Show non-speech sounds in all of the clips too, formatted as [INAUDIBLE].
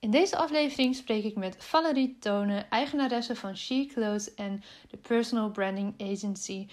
In deze aflevering spreek ik met Valerie Tonen, eigenaresse van She Clothes en de Personal Branding Agency.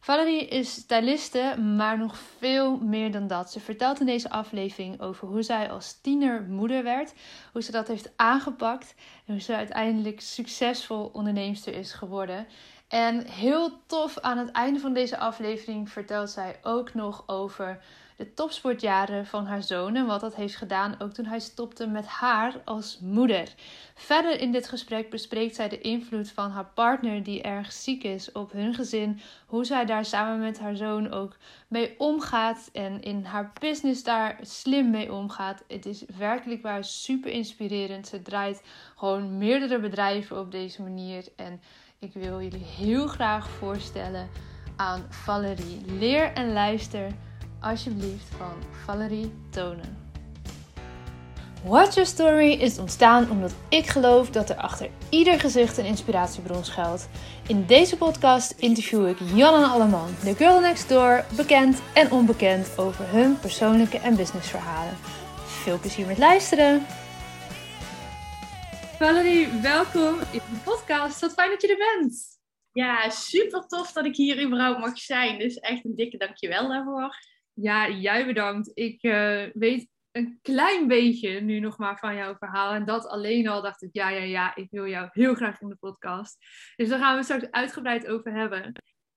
Valerie is styliste, maar nog veel meer dan dat. Ze vertelt in deze aflevering over hoe zij als tiener moeder werd, hoe ze dat heeft aangepakt en hoe ze uiteindelijk succesvol onderneemster is geworden. En heel tof aan het einde van deze aflevering vertelt zij ook nog over de topsportjaren van haar zoon en wat dat heeft gedaan ook toen hij stopte met haar als moeder. Verder in dit gesprek bespreekt zij de invloed van haar partner die erg ziek is op hun gezin, hoe zij daar samen met haar zoon ook mee omgaat en in haar business daar slim mee omgaat. Het is werkelijk waar super inspirerend. Ze draait gewoon meerdere bedrijven op deze manier en ik wil jullie heel graag voorstellen aan Valerie. Leer en luister alsjeblieft van Valerie Tonen. Watch Your Story is ontstaan omdat ik geloof dat er achter ieder gezicht een inspiratiebron schuilt. In deze podcast interview ik Jan en Alleman, de girl next door, bekend en onbekend over hun persoonlijke en businessverhalen. Veel plezier met luisteren! Valerie, welkom in de podcast. Wat fijn dat je er bent. Ja, super tof dat ik hier überhaupt mag zijn. Dus echt een dikke dankjewel daarvoor. Ja, jij bedankt. Ik uh, weet een klein beetje nu nog maar van jouw verhaal. En dat alleen al dacht ik, ja, ja, ja, ik wil jou heel graag in de podcast. Dus daar gaan we straks uitgebreid over hebben.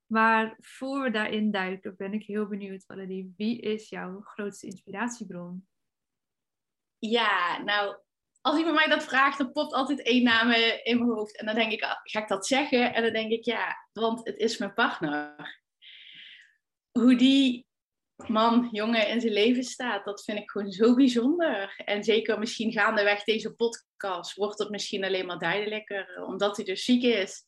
Maar voor we daarin duiken, ben ik heel benieuwd, Valerie. Wie is jouw grootste inspiratiebron? Ja, nou, als iemand mij dat vraagt, dan popt altijd één naam in mijn hoofd. En dan denk ik, ah, ga ik dat zeggen? En dan denk ik, ja, want het is mijn partner. Hoe die man, jongen in zijn leven staat. Dat vind ik gewoon zo bijzonder. En zeker misschien gaandeweg deze podcast wordt het misschien alleen maar duidelijker, omdat hij dus ziek is.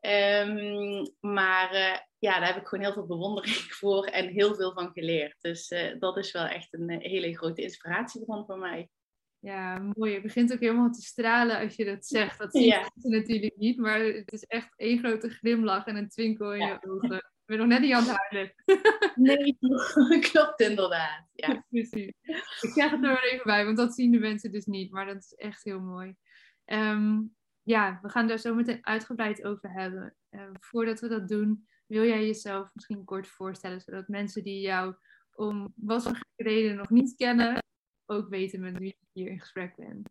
Ehm, maar uh, ja, daar heb ik gewoon heel veel bewondering [LAUGHS] voor en heel veel van geleerd. Dus uh, dat is wel echt een uh, hele grote inspiratiebron voor mij. Ja, mooi. Je begint ook helemaal te stralen als je dat zegt. Dat zie je ja. [LAUGHS] natuurlijk niet, maar het is echt één grote glimlach en een twinkel in ja. je ogen ben nog net niet aan het huilen. Nee, [LAUGHS] klopt inderdaad. Ja. [LAUGHS] Precies. Ik zeg het er maar even bij, want dat zien de mensen dus niet. Maar dat is echt heel mooi. Um, ja, we gaan daar zo meteen uitgebreid over hebben. Um, voordat we dat doen, wil jij jezelf misschien kort voorstellen, zodat mensen die jou om wat voor reden nog niet kennen, ook weten met wie je hier in gesprek bent.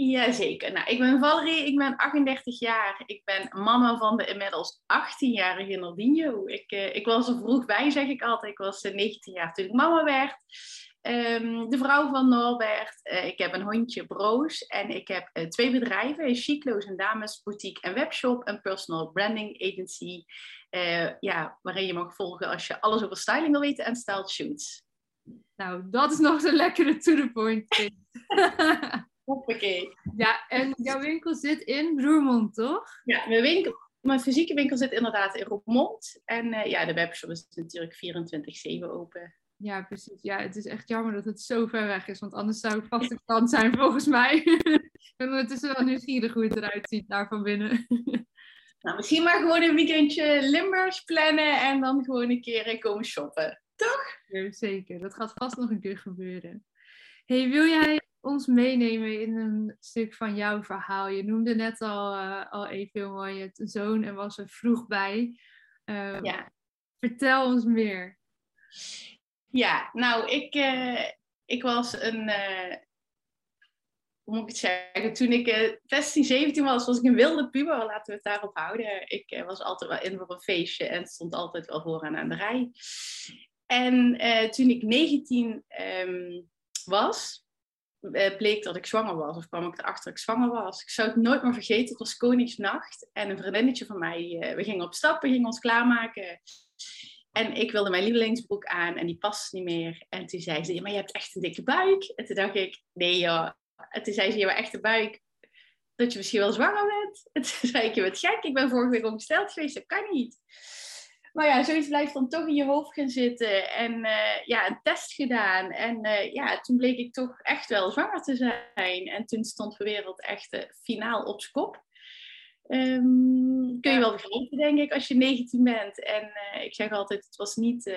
Jazeker. Nou, ik ben Valerie, ik ben 38 jaar. Ik ben mama van de inmiddels 18-jarige Nardinho. Ik, uh, ik was er vroeg bij, zeg ik altijd. Ik was 19 jaar toen ik mama werd. Um, de vrouw van Norbert. Uh, ik heb een hondje, Broos. En ik heb uh, twee bedrijven. Chiclo's en Dames Boutique en Webshop. En Personal Branding Agency. ja, waarin je mag volgen als je alles over styling wil weten en style shoots. Nou, dat is nog zo'n lekkere to the point. [LAUGHS] [LAUGHS] Hoppakee. Ja, en jouw winkel zit in Roermond, toch? Ja, mijn, winkel, mijn fysieke winkel zit inderdaad in Roermond. En uh, ja, de webshop is natuurlijk 24-7 open. Ja, precies. Ja, het is echt jammer dat het zo ver weg is, want anders zou ik vast een klant zijn volgens mij. [LAUGHS] ik ben ondertussen wel nieuwsgierig hoe het eruit ziet daar van binnen. [LAUGHS] nou, misschien maar gewoon een weekendje Limburgs plannen en dan gewoon een keer komen shoppen. Toch? Ja, zeker, dat gaat vast nog een keer gebeuren. Hey, wil jij ons meenemen in een stuk van jouw verhaal? Je noemde net al, uh, al even heel mooi het zoon en was er vroeg bij. Uh, ja. Vertel ons meer. Ja, nou, ik, uh, ik was een. Uh, hoe moet ik het zeggen? Toen ik 16, 17 was, was ik een wilde puber. Laten we het daarop houden. Ik was altijd wel in voor een feestje en stond altijd wel vooraan aan de rij. En toen ik 19 um, ehm, was, eh, bleek dat ik zwanger was. Of kwam ik erachter dat ik zwanger was. Ik zou het nooit meer vergeten. Het was Koningsnacht. En een vriendinnetje van mij, uh, we gingen op stap, we gingen ons klaarmaken. En ik wilde mijn lievelingsbroek aan en die past niet meer. En toen zei ze, maar je hebt echt een dikke buik. En toen dacht ik, nee joh. En toen zei ze, je hebt echt een buik. Dat je misschien wel zwanger bent. En toen zei ik, je bent gek. Ik ben vorige week ongesteld geweest. Dat kan niet. Maar ja, zoiets blijft dan toch in je hoofd gaan zitten. En uh, ja, een test gedaan. En uh, ja, toen bleek ik toch echt wel zwanger te zijn. En toen stond de wereld echt uh, finaal op zijn kop. Um, kun je wel begrijpen, denk ik, als je 19 bent. En ik zeg altijd, het was niet,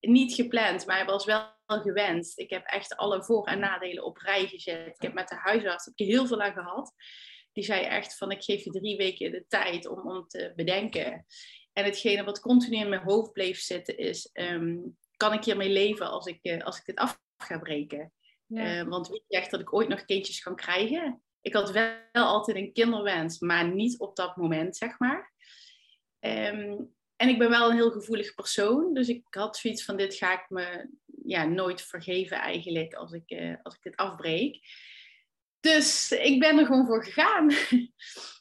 niet gepland, maar het was wel gewenst. Ik heb echt alle voor- en nadelen op rij gezet. Ik heb met de huisarts heb ik heel veel aan gehad. Die zei echt van ik geef je drie weken de tijd om, om te bedenken. En hetgene wat continu in mijn hoofd bleef zitten is, ehm, kan ik hiermee leven als ik, uh, als ik dit af ga breken? Ja. Uh, want wie zegt dat ik ooit nog kindjes kan krijgen? Ik had wel altijd een kinderwens, maar niet op dat moment, zeg maar. Um, en ik ben wel een heel gevoelig persoon. Dus ik had zoiets van: dit ga ik me ja, nooit vergeven, eigenlijk, als ik, uh, als ik dit afbreek. Dus ik ben er gewoon voor gegaan.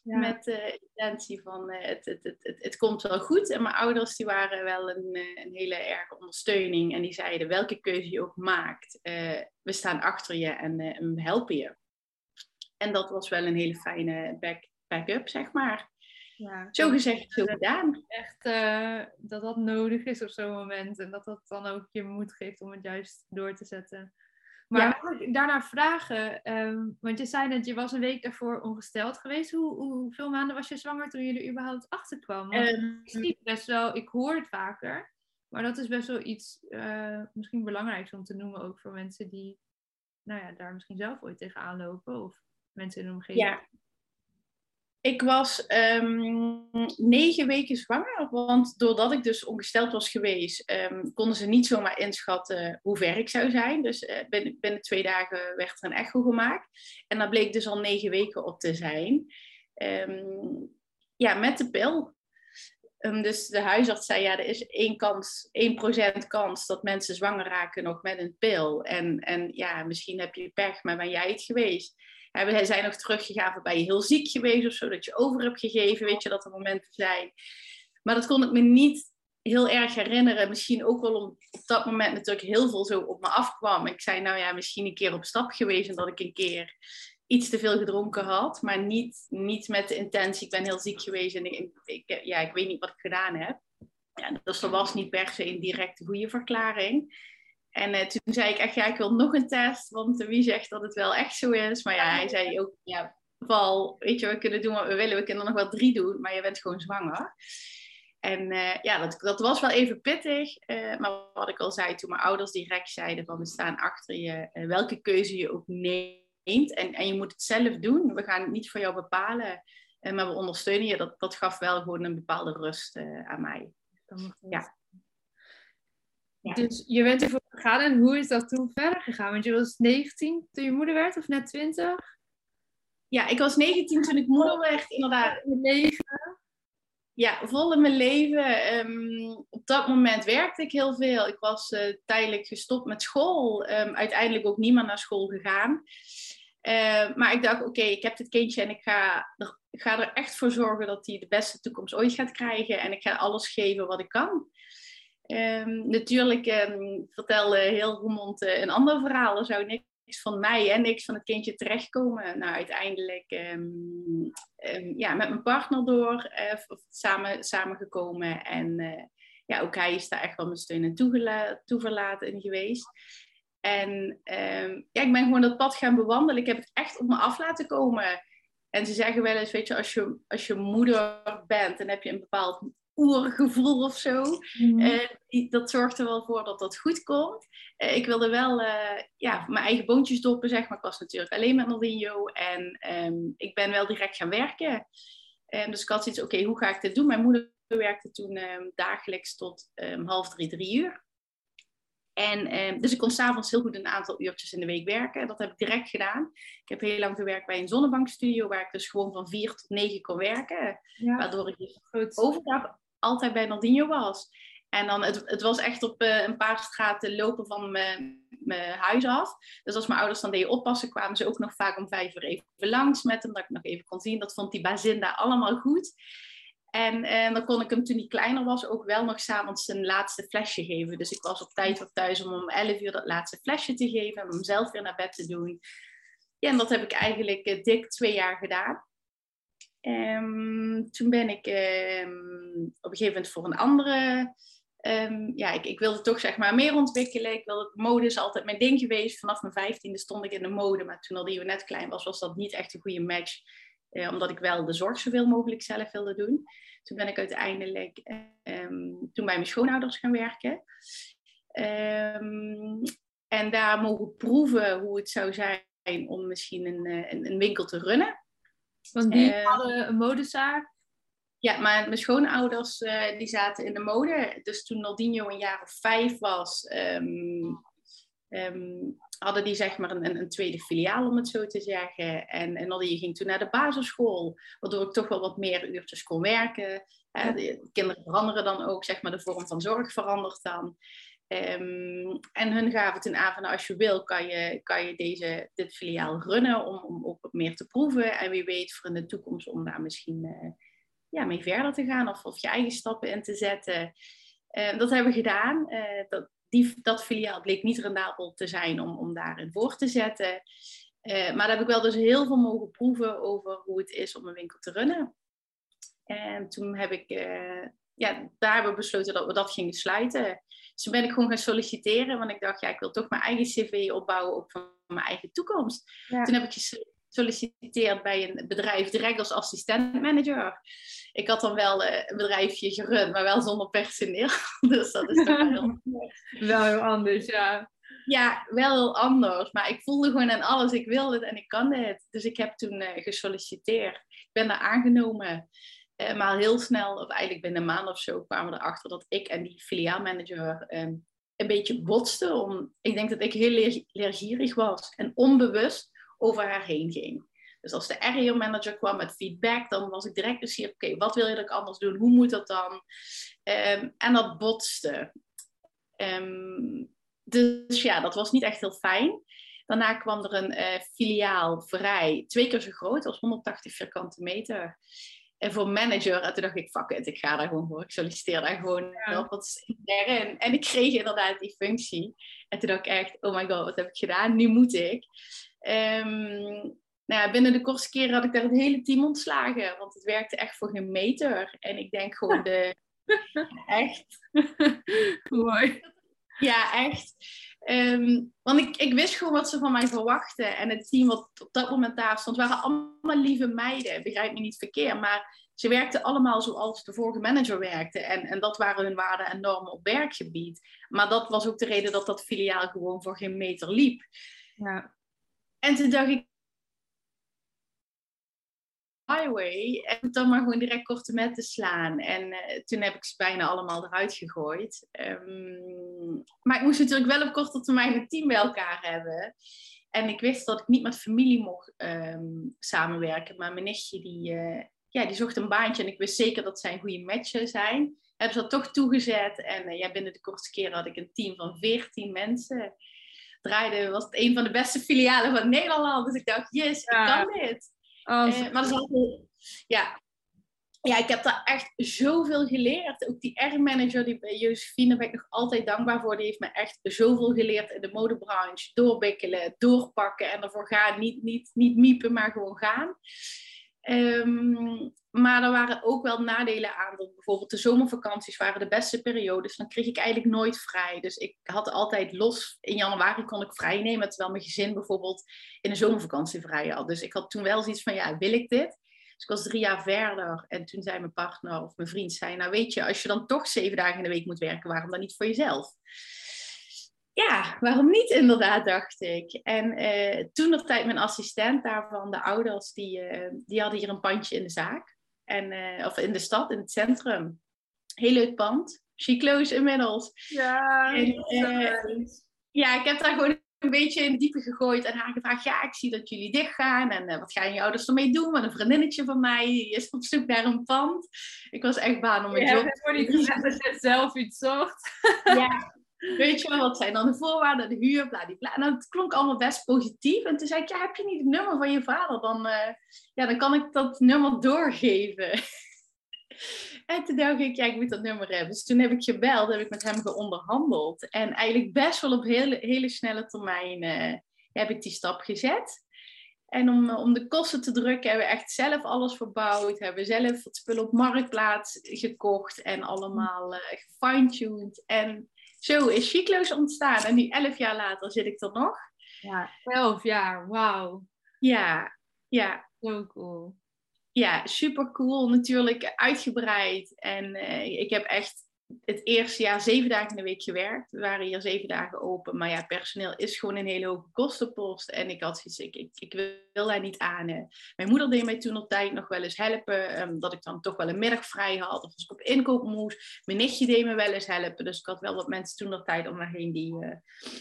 Ja. Met de intentie van uh, het, het, het, het, het komt wel goed. En mijn ouders die waren wel een, uh, een hele erge ondersteuning. En die zeiden, welke keuze je ook maakt, uh, we staan achter je en, we helpen je. En dat was wel een hele fijne back, back-up, zeg maar. Ja, zo gezegd, zo gedaan. Echt dat dat nodig is op zo'n moment. En dat dat dan ook je moed geeft om het juist door te zetten. Maar ja. ik daarna vragen, um, want je zei dat je was een week daarvoor ongesteld geweest. Hoe, hoeveel maanden was je zwanger toen je er überhaupt achter kwam? Want um, ik, best wel, ik hoor het vaker, maar dat is best wel iets uh, misschien belangrijks om te noemen ook voor mensen die nou ja, daar misschien zelf ooit tegenaan lopen of mensen in de omgeving. Ja, ik was um, negen weken zwanger, want doordat ik dus ongesteld was geweest, um, konden ze niet zomaar inschatten hoe ver ik zou zijn. Dus uh, binnen, binnen, twee dagen werd er een echo gemaakt. En dat bleek dus al negen weken op te zijn. Um, ja, met de pil. dus de huisarts zei, ja, er is één kans, 1% kans dat mensen zwanger raken nog met een pil. En, en ja, misschien heb je pech, maar ben jij het geweest? We zijn nog teruggegaan waarbij je heel ziek geweest of zo, dat je over hebt gegeven, weet je, dat er momenten zijn. Maar dat kon ik me niet heel erg herinneren. Misschien ook wel omdat op dat moment natuurlijk heel veel zo op me afkwam. Ik zei, nou ja, misschien een keer op stap geweest en dat ik een keer iets te veel gedronken had, maar niet, niet met de intentie, ik ben heel ziek geweest en ik, ik ja, ik weet niet wat ik gedaan heb. Ja, dus er was niet per se een directe goede verklaring. En uh, toen zei ik echt, ja, ik wil nog een test, want wie zegt dat het wel echt zo is? Maar ja, hij zei ook, ja, Val, weet je, we kunnen doen wat we willen, we kunnen er nog wel drie doen, maar je bent gewoon zwanger. En uh, ja, dat, dat was wel even pittig. Uh, maar wat ik al zei, toen mijn ouders direct zeiden van we staan achter je, welke keuze je ook neemt. En, en je moet het zelf doen. We gaan het niet voor jou bepalen, maar we ondersteunen je. Dat, dat gaf wel gewoon een bepaalde rust aan mij. Ja. Dus je bent ervoor gegaan en hoe is dat toen verder gegaan? Want je was 19 toen je moeder werd of net 20? Ja, ik was 19 toen ik moeder werd, inderdaad. In mijn leven? Ja, vol in mijn leven. Um, op dat moment werkte ik heel veel. Ik was uh, tijdelijk gestopt met school. Um, uiteindelijk ook niet meer naar school gegaan. Uh, maar ik dacht, oké, ik heb dit kindje en ik ga, er, ik ga er echt voor zorgen dat hij de beste toekomst ooit gaat krijgen. En ik ga alles geven wat ik kan. Um, natuurlijk um, vertelde heel Roermond uh, een ander verhaal. Er zou niks van mij en niks van het kindje terechtkomen. Nou, uiteindelijk um, ja, met mijn partner door uh, samen, samengekomen. En uh, ja, ook hij is daar echt wel mijn steun en toeverlaten geweest. En ja, ik ben gewoon dat pad gaan bewandelen. Ik heb het echt op me af laten komen. En ze zeggen wel eens, weet je, als je, als je moeder bent, dan heb je een bepaald oergevoel of zo. Mm dat zorgt er wel voor dat dat goed komt. Uh, ik wilde wel uh, ja, mijn eigen boontjes doppen, zeg maar. Ik was natuurlijk alleen met Naldinho. En um, ik ben wel direct gaan werken. Um, dus ik had zoiets, oké, hoe ga ik dit doen? Mijn moeder werkte toen um, dagelijks tot half drie, drie uur. En, dus ik kon s'avonds heel goed een aantal uurtjes in de week werken. Dat heb ik direct gedaan. Ik heb heel lang gewerkt bij een zonnebankstudio, waar ik dus gewoon van vier tot negen kon werken. Ja. Waardoor ik dus overdag altijd bij Naldinho was. En dan, het, het was echt op uh, een paar straten lopen van mijn huis af. Dus als mijn ouders dan deden oppassen, kwamen ze ook nog vaak om vijf uur even langs met hem. Dat ik nog even kon zien. Dat vond die Bazinda allemaal goed. En, en dan kon ik hem toen hij kleiner was ook wel nog s'avonds zijn laatste flesje geven. Dus ik was op tijd wat thuis om om 11 uur dat laatste flesje te geven. En om hem zelf weer naar bed te doen. Ja, en dat heb ik eigenlijk uh, dik twee jaar gedaan. Um, toen ben ik um, op een gegeven moment voor een andere. Um, ja, ik, ik, wilde toch zeg maar meer ontwikkelen. Ik wilde, mode is altijd mijn ding geweest. Vanaf mijn vijftiende stond ik in de mode. Maar toen al die net klein was, was dat niet echt een goede match. Uh, omdat ik wel de zorg zoveel mogelijk zelf wilde doen. Toen ben ik uiteindelijk toen bij mijn schoonouders gaan werken. En daar mogen proeven hoe het zou zijn om misschien een, een winkel te runnen. Want die hadden een modezaak ja, maar mijn schoonouders uh, die zaten in de mode. Dus toen Naldinho een jaar of vijf was, ehm, ehm, hadden die zeg maar een, een, tweede filiaal, om het zo te zeggen. En, en Naldinho ging toen naar de basisschool, waardoor ik toch wel wat meer uurtjes kon werken. de kinderen veranderen dan ook, zeg maar, de vorm van zorg verandert dan. Um, en hun gaven toen aan van nou, als je wil, kan je, kan je deze, dit filiaal runnen om, om ook meer te proeven. En wie weet voor in de toekomst om daar misschien uh, ja, mee verder te gaan of, of je eigen stappen in te zetten. Uh, dat hebben we gedaan. Uh, dat, die, dat filiaal bleek niet rendabel te zijn om, om daarin voor te zetten. Uh, maar daar heb ik wel dus heel veel mogen proeven over hoe het is om een winkel te runnen. En toen heb ik, ja, daar hebben we besloten dat we dat gingen sluiten. Dus toen ben ik gewoon gaan solliciteren, want ik dacht, ja, ik wil toch mijn eigen cv opbouwen, ook voor mijn eigen toekomst. Toen heb ik gesolliciteerd bij een bedrijf direct als assistent-manager ik had dan wel uh, een bedrijfje gerund, maar wel zonder personeel. [LAUGHS] dus dat is toch wel [LAUGHS] Wel heel anders, ja. Ja, wel heel anders. Maar ik voelde gewoon aan alles, ik wil het en ik kan dit. Dus ik heb toen uh, gesolliciteerd. Ik ben daar aangenomen. Uh, maar heel snel, of eigenlijk binnen een maand of zo, kwamen we erachter dat ik en die filiaalmanager um, een beetje botsten. Om, ik denk dat ik heel leer, leergierig was en onbewust over haar heen ging. Dus als de area manager kwam met feedback, dan was ik direct dus hier, oké, wat wil je dat ik anders doen? Hoe moet dat dan? Um, en dat botste. Um, dus ja, dat was niet echt heel fijn. Daarna kwam er een uh, filiaal vrij, twee keer zo groot, was 180 vierkante meter. En voor manager, en toen dacht ik, fuck it, ik ga daar gewoon voor. Ik solliciteer daar gewoon ja. op wat intern. En ik kreeg inderdaad die functie. En toen dacht ik echt, oh my god, wat heb ik gedaan? Nu moet ik. Um, nou ja, binnen de kortste keren had ik daar het hele team ontslagen. Want het werkte echt voor geen meter. En ik denk gewoon [LAUGHS] de... echt. Mooi. Ja, echt. Um, want ik, ik wist gewoon wat ze van mij verwachten. En het team wat op dat moment daar stond, waren allemaal lieve meiden. Begrijp me niet verkeerd. Maar ze werkten allemaal zoals de vorige manager werkte. En, en dat waren hun waarden en normen op werkgebied. Maar dat was ook de reden dat dat filiaal gewoon voor geen meter liep. Ja. En toen dacht ik, highway en dan maar gewoon direct korte metten slaan. En uh, toen heb ik ze bijna allemaal eruit gegooid. Um, maar ik moest natuurlijk wel op korte termijn een team bij elkaar hebben. En ik wist dat ik niet met familie mocht um, samenwerken. Maar mijn nichtje die, uh, ja, die zocht een baantje en ik wist zeker dat zij een goede match zijn. Hebben ze dat toch toegezet. En uh, ja, binnen de kortste keer had ik een team van 14 mensen. Draaide, was het een van de beste filialen van Nederland. Dus ik dacht, yes, ik kan dit. Eh, maar ja. ja, ik heb daar echt zoveel geleerd. Ook die R-manager die bij Josephine, daar ben ik nog altijd dankbaar voor. Die heeft me echt zoveel geleerd in de modebranche. Doorbikkelen, doorpakken en ervoor gaan. Niet, niet, niet miepen, maar gewoon gaan. Um, maar er waren ook wel nadelen aan. Bijvoorbeeld de zomervakanties waren de beste periodes. Dan kreeg ik eigenlijk nooit vrij. Dus ik had altijd los. In januari kon ik vrij nemen. Terwijl mijn gezin bijvoorbeeld in de zomervakantie vrij had. Dus ik had toen wel zoiets van, ja, wil ik dit? Dus ik was drie jaar verder. En toen zei mijn partner of mijn vriend, zei, nou weet je, als je dan toch zeven dagen in de week moet werken, waarom dan niet voor jezelf? ja, waarom niet inderdaad, dacht ik. En uh, toen op tijd mijn assistent daarvan, de ouders, die, uh, die hadden hier een pandje in de zaak. En, uh, of in de stad, in het centrum. Heel leuk pand. Chicloos inmiddels. Ja, en, ja, ik heb daar gewoon een beetje in de diepe gegooid en haar gevraagd: Ja, ik zie dat jullie dichtgaan. En wat gaan je ouders ermee doen? Want een vriendinnetje van mij is op zoek naar een pand. Ik was echt baan om een ja, job dat je zelf iets zocht. Ja, [LAUGHS] Weet je wel, wat zijn dan de voorwaarden, de huur, bla, bla. En dat klonk allemaal best positief. En toen zei ik, ja, heb je niet het nummer van je vader? Dan, uh, ja, dan kan ik dat nummer doorgeven. [LAUGHS] en toen dacht ik, ja, ik moet dat nummer hebben. Dus toen heb ik gebeld, heb ik met hem geonderhandeld. En eigenlijk best wel op hele, hele snelle termijn uh, heb ik die stap gezet. En om, om de kosten te drukken hebben we echt zelf alles verbouwd. Hebben zelf het spul op marktplaats gekocht en allemaal uh, gefine-tuned. En zo is Chiclo's ontstaan. En nu elf jaar later zit ik er nog. Ja, elf jaar, wauw. Ja, ja. Zo cool. Ja, super cool. Natuurlijk uitgebreid. En uh, ik heb echt het eerste jaar zeven dagen in de week gewerkt. We waren hier zeven dagen open. Maar ja, personeel is gewoon een hele hoge kostenpost. En ik had zoiets, ik, ik, wil daar niet aan. Mijn moeder deed mij toen op tijd nog wel eens helpen. Um, dat ik dan toch wel een middag vrij had. Of als ik op inkoop moest. Mijn nichtje deed me wel eens helpen. Dus ik had wel wat mensen toen nog tijd om me heen die, uh,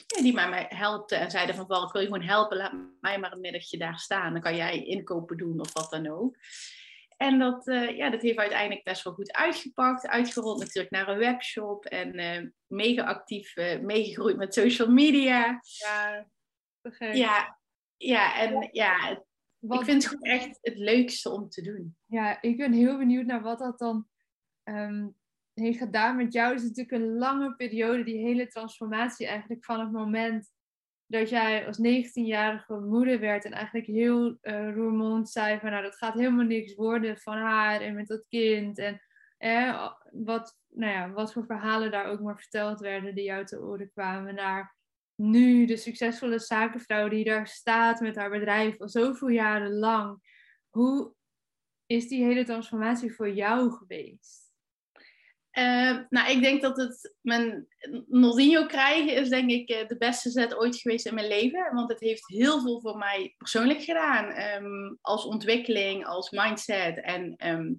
ja, die mij helpten. En zeiden van, ik wil je gewoon helpen. Laat mij maar een middagje daar staan. Dan kan jij inkopen doen of wat dan ook. En dat, uh, ja, dat heeft uiteindelijk best wel goed uitgepakt. Uitgerold natuurlijk naar een webshop. En uh, mega actief uh, meegegroeid met social media. Ja, Ja, ja, en ja, ik vind het gewoon echt het leukste om te doen. Ja, ik ben heel benieuwd naar wat dat dan um, heeft gedaan met jou. Het is natuurlijk een lange periode, die hele transformatie eigenlijk van het moment dat jij als 19-jarige moeder werd en eigenlijk heel uh, roermond zei van nou dat gaat helemaal niks worden van haar en met dat kind en wat, nou ja, wat voor verhalen daar ook maar verteld werden die jou te oren kwamen naar nu de succesvolle zakenvrouw die daar staat met haar bedrijf al zoveel jaren lang. Hoe is die hele transformatie voor jou geweest? Uh, nou, ik denk dat het mijn Nordinho krijgen is denk ik eh, de beste zet ooit geweest in mijn leven. Want het heeft heel veel voor mij persoonlijk gedaan. Um, als ontwikkeling, als mindset. En um,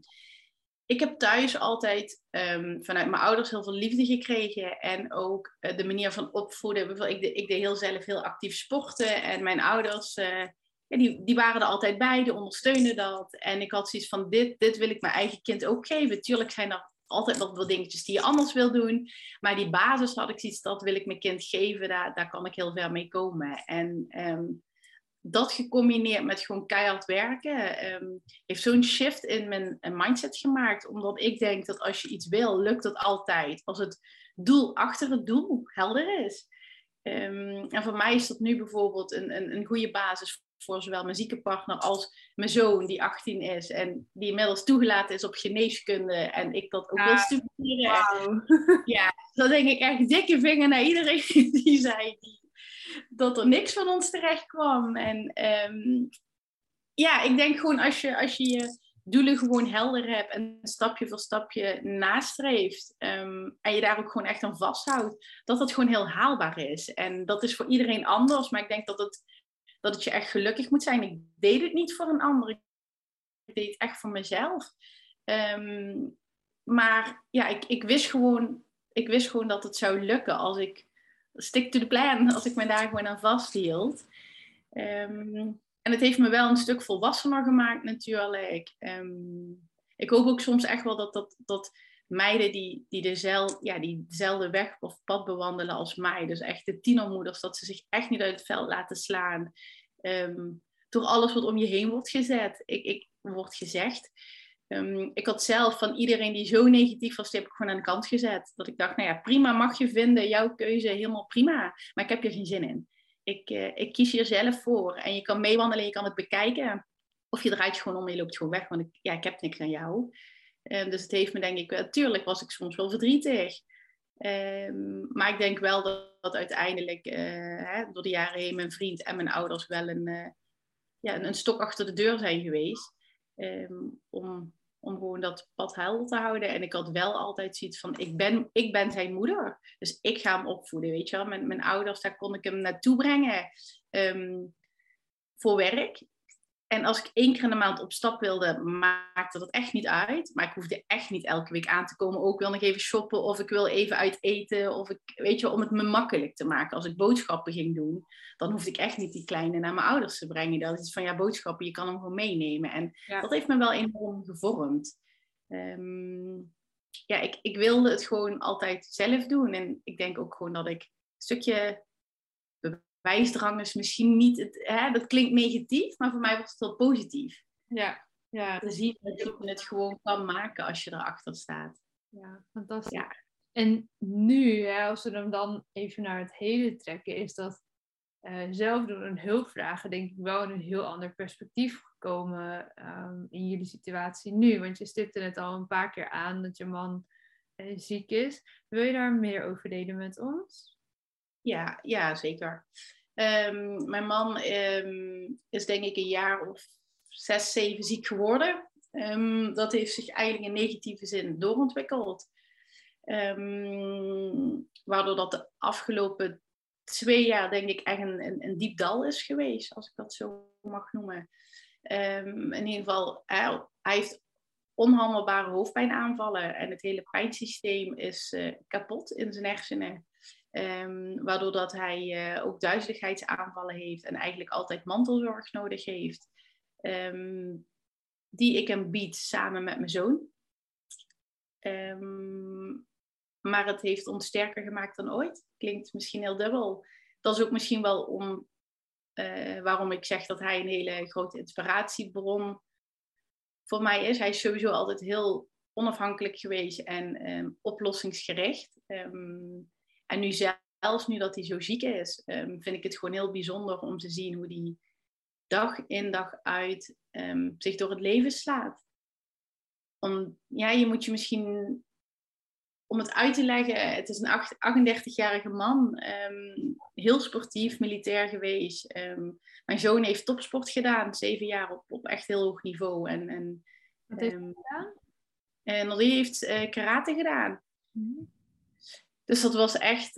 ik heb thuis altijd um, vanuit mijn ouders heel veel liefde gekregen. En ook uh, de manier van opvoeden. Ik, ik deed heel zelf heel actief sporten. En mijn ouders... Ja, die, die waren er altijd bij, die ondersteunen dat. En ik had zoiets van, dit, dit wil ik mijn eigen kind ook geven. Tuurlijk zijn er altijd nog wel dingetjes die je anders wil doen. Maar die basis had ik zoiets, dat wil ik mijn kind geven. Daar, daar kan ik heel ver mee komen. En um, dat gecombineerd met gewoon keihard werken, um, heeft zo'n shift in mijn mindset gemaakt. Omdat ik denk dat als je iets wil, lukt dat altijd. Als het doel achter het doel helder is. Um, en voor mij is dat nu bijvoorbeeld een, een, een goede basis voor zowel mijn zieke partner als mijn zoon, die 18 is en die inmiddels toegelaten is op geneeskunde en ik dat ook wil studeren. Wow. Ja, dan denk ik echt dikke vinger naar iedereen [LAUGHS] die zei dat er niks van ons terecht kwam. En um, ja, ik denk gewoon als je, als je je doelen gewoon helder hebt en stapje voor stapje nastreeft um, en je daar ook gewoon echt aan vasthoudt, dat dat gewoon heel haalbaar is. En dat is voor iedereen anders, maar ik denk dat het dat je echt gelukkig moet zijn. Ik deed het niet voor een ander. Ik deed het echt voor mezelf. Um, maar ja, ik, ik, wist gewoon, ik wist gewoon dat het zou lukken als ik stick to the plan, als ik me daar gewoon aan vasthield. Um, en het heeft me wel een stuk volwassener gemaakt natuurlijk. Um, ik hoop ook soms echt wel dat, dat, dat meiden die, die, dezelfde, ja, die dezelfde weg of pad bewandelen als mij. Dus echt de tienermoeders, dat ze zich echt niet uit het veld laten slaan. Um, door alles wat om je heen wordt gezet. Ik, ik wordt gezegd. Um, ik had zelf van iedereen die zo negatief was, die heb ik gewoon aan de kant gezet. Dat ik dacht, nou ja, prima mag je vinden, jouw keuze, helemaal prima. Maar ik heb hier geen zin in. Ik, uh, ik kies hier zelf voor. En je kan meewandelen, je kan het bekijken. Of je draait je gewoon om en je loopt gewoon weg, want ik, ja, ik heb niks aan jou. Um, dus het heeft me denk ik, natuurlijk was ik soms wel verdrietig. Um, maar ik denk wel dat, uiteindelijk uh, hè, door de jaren heen mijn vriend en mijn ouders wel een, uh, ja, een, stok achter de deur zijn geweest. Um, om, om gewoon dat pad helder te houden. En ik had wel altijd zoiets van, ik ben, ik ben zijn moeder. Dus ik ga hem opvoeden, weet je wel. Mijn, ouders, daar kon ik hem naartoe brengen. Voor werk. En als ik één keer in de maand op stap wilde, maakte dat echt niet uit. Maar ik hoefde echt niet elke week aan te komen. Ook wil nog even shoppen of ik wil even uit eten. Of ik, weet je, om het me makkelijk te maken. Als ik boodschappen ging doen, dan hoefde ik echt niet die kleine naar mijn ouders te brengen. Dat is van ja, boodschappen, je kan hem gewoon meenemen. En dat heeft me wel enorm gevormd. Um, ja, ik, ik wilde het gewoon altijd zelf doen. En ik denk ook gewoon dat ik een stukje wijsdrang is misschien niet, het, hè, dat klinkt negatief, maar voor mij was het wel positief. Ja, ja. Te zien dat je het gewoon kan maken als je erachter staat. Ja, fantastisch. Ja. En nu, hè, als we hem dan even naar het hele trekken, is dat uh, zelf door een hulpvragen denk ik wel in een heel ander perspectief gekomen um, in jullie situatie nu. Want je stipte het al een paar keer aan dat je man uh, ziek is. Wil je daar meer over delen met ons? Ja, ja zeker. Um, mijn man um, is denk ik een jaar of zes, zeven ziek geworden. Um, dat heeft zich eigenlijk in negatieve zin doorontwikkeld. Ehm, waardoor dat de afgelopen twee jaar denk ik echt een, een, een, diep dal is geweest, als ik dat zo mag noemen. In ieder geval, hij, heeft onhandelbare hoofdpijnaanvallen en het hele pijnsysteem is uh, kapot in zijn hersenen. Um, waardoor dat hij uh, ook duizeligheidsaanvallen heeft en eigenlijk altijd mantelzorg nodig heeft. Um, die ik hem bied samen met mijn zoon. Um, maar het heeft ons sterker gemaakt dan ooit. Klinkt misschien heel dubbel. Dat is ook misschien wel om, uh, waarom ik zeg dat hij een hele grote inspiratiebron voor mij is. Hij is sowieso altijd heel onafhankelijk geweest en oplossingsgericht. En nu zelfs nu dat hij zo ziek is, um, vind ik het gewoon heel bijzonder om te zien hoe hij dag in dag uit zich door het leven slaat. Om, ja, je moet je misschien om het uit te leggen, het is een 38-jarige man, um, heel sportief, militair geweest. Mijn zoon heeft topsport gedaan, zeven jaar op, op echt heel hoog niveau. En, en, Wat heeft hij gedaan? En die heeft uh, karate gedaan. Mm. Dus dat was echt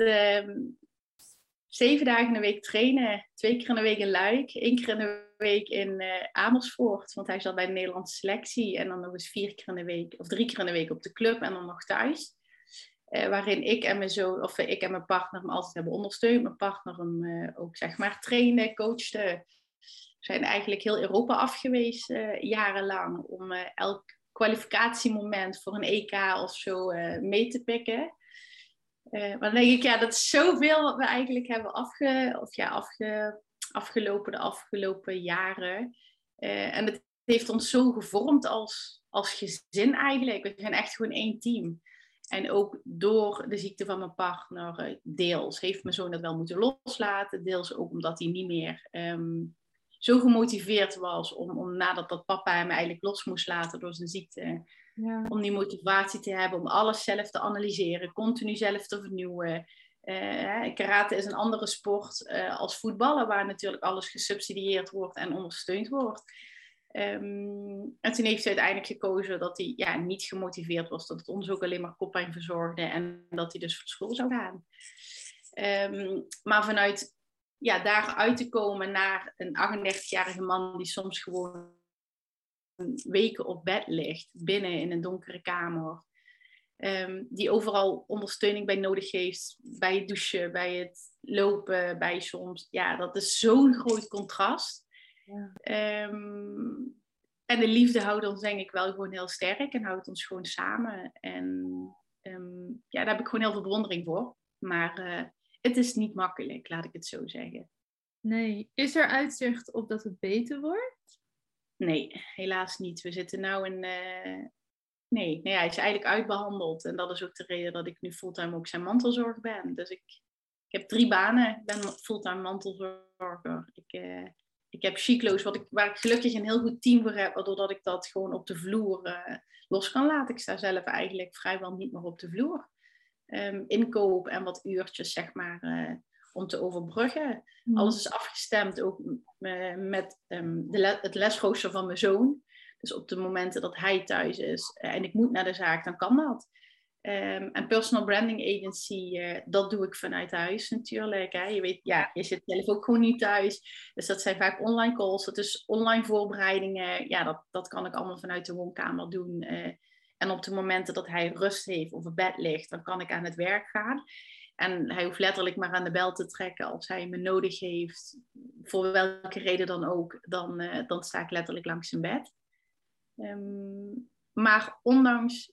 zeven dagen in de week trainen, twee keer in de week in Luik, één keer in de week in uh, Amersfoort, want hij zat bij de Nederlandse selectie. En dan nog eens vier keer in de week, of drie keer in de week op de club en dan nog thuis. Uh, waarin ik en mijn zoon, of uh, ik en mijn partner hem altijd hebben ondersteund. Mijn partner hem ook zeg maar trainde, coachte. We zijn eigenlijk heel Europa afgeweest jarenlang om elk kwalificatiemoment voor een EK of zo mee te pikken. Maar dan denk ik, ja, dat is zoveel wat we eigenlijk hebben afge, of ja, afge, afgelopen de afgelopen jaren. en het heeft ons zo gevormd als, als gezin eigenlijk. We zijn echt gewoon één team. En ook door de ziekte van mijn partner, eh, deels heeft mijn zoon dat wel moeten loslaten. Deels ook omdat hij niet meer um, zo gemotiveerd was om, om nadat dat papa hem eigenlijk los moest laten door zijn ziekte. Om die motivatie te hebben om alles zelf te analyseren, continu zelf te vernieuwen. Uh, karate is een andere sport uh, als voetballen, waar natuurlijk alles gesubsidieerd wordt en ondersteund wordt. Um, en toen heeft hij uiteindelijk gekozen dat hij ja, niet gemotiveerd was, dat het ook alleen maar koppijn verzorgde en dat hij dus voor school zou gaan. Um, maar vanuit ja, daaruit te komen naar een 38-jarige man die soms gewoon weken op bed ligt, binnen in een donkere kamer. Um, die overal ondersteuning bij nodig heeft, bij het douchen, bij het lopen, bij soms. Ja, dat is zo'n groot contrast. Um, en de liefde houdt ons denk ik wel gewoon heel sterk en houdt ons gewoon samen. En um, ja, daar heb ik gewoon heel veel bewondering voor. Maar uh, het is niet makkelijk, laat ik het zo zeggen. Nee. Is er uitzicht op dat het beter wordt? Nee, helaas niet. We zitten nu in... Uh, nee, nee, hij is eigenlijk uitbehandeld. En dat is ook de reden dat ik nu fulltime ook zijn mantelzorg ben. Dus ik, ik heb drie banen. Ik ben fulltime mantelzorger. Ik... Uh, ik heb chiclo's, wat ik, waar ik gelukkig een heel goed team voor heb, waardoor dat ik dat gewoon op de vloer uh, los kan laten. Ik sta zelf eigenlijk vrijwel niet meer op de vloer. Um, inkoop en wat uurtjes, zeg maar, om te overbruggen. Mm. Alles is afgestemd ook uh, met um, de le het lesrooster van mijn zoon. Dus op de momenten dat hij thuis is en ik moet naar de zaak, dan kan dat. Um, en personal branding agency, uh, dat doe ik vanuit huis natuurlijk. Hè. Je weet, ja, je zit zelf ook gewoon niet thuis. Dus dat zijn vaak online calls, dat is online voorbereidingen. Ja, dat, dat kan ik allemaal vanuit de woonkamer doen. Uh, en op de momenten dat hij rust heeft of op bed ligt, dan kan ik aan het werk gaan. En hij hoeft letterlijk maar aan de bel te trekken als hij me nodig heeft. Voor welke reden dan ook, dan, uh, dan sta ik letterlijk langs zijn bed. Um, maar ondanks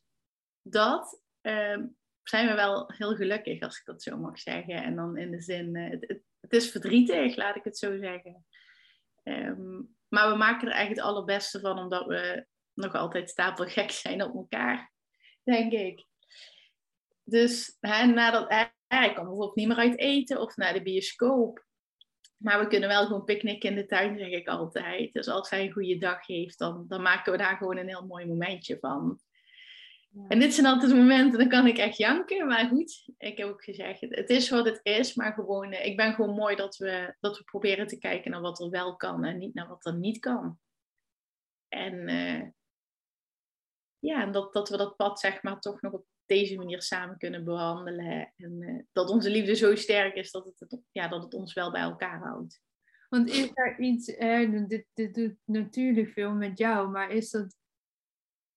dat uh, zijn we wel heel gelukkig, als ik dat zo mag zeggen. En dan in de zin, uh, het, het, is verdrietig, laat ik het zo zeggen. Um, maar we maken er eigenlijk het allerbeste van, omdat we nog altijd stapelgek [LAUGHS] zijn op elkaar, denk ik. Dus hè, nadat, hij kan bijvoorbeeld niet meer uit eten of naar de bioscoop. Maar we kunnen wel gewoon picknicken in de tuin, zeg ik altijd. Dus als hij een goede dag heeft, dan, dan maken we daar gewoon een heel mooi momentje van. En dit zijn altijd momenten, dan kan ik echt janken. Maar goed, ik heb ook gezegd, het is wat het is. Maar gewoon, eh, ik ben gewoon mooi dat we, dat we proberen te kijken naar wat er wel kan en niet naar wat er niet kan. En uh, ja, dat, dat we dat pad zeg maar toch nog op deze manier samen kunnen behandelen. En eh, dat onze liefde zo sterk is dat het, ja, dat het ons wel bij elkaar houdt. Want is er iets, eh, dit, dit doet natuurlijk veel met jou, maar is dat een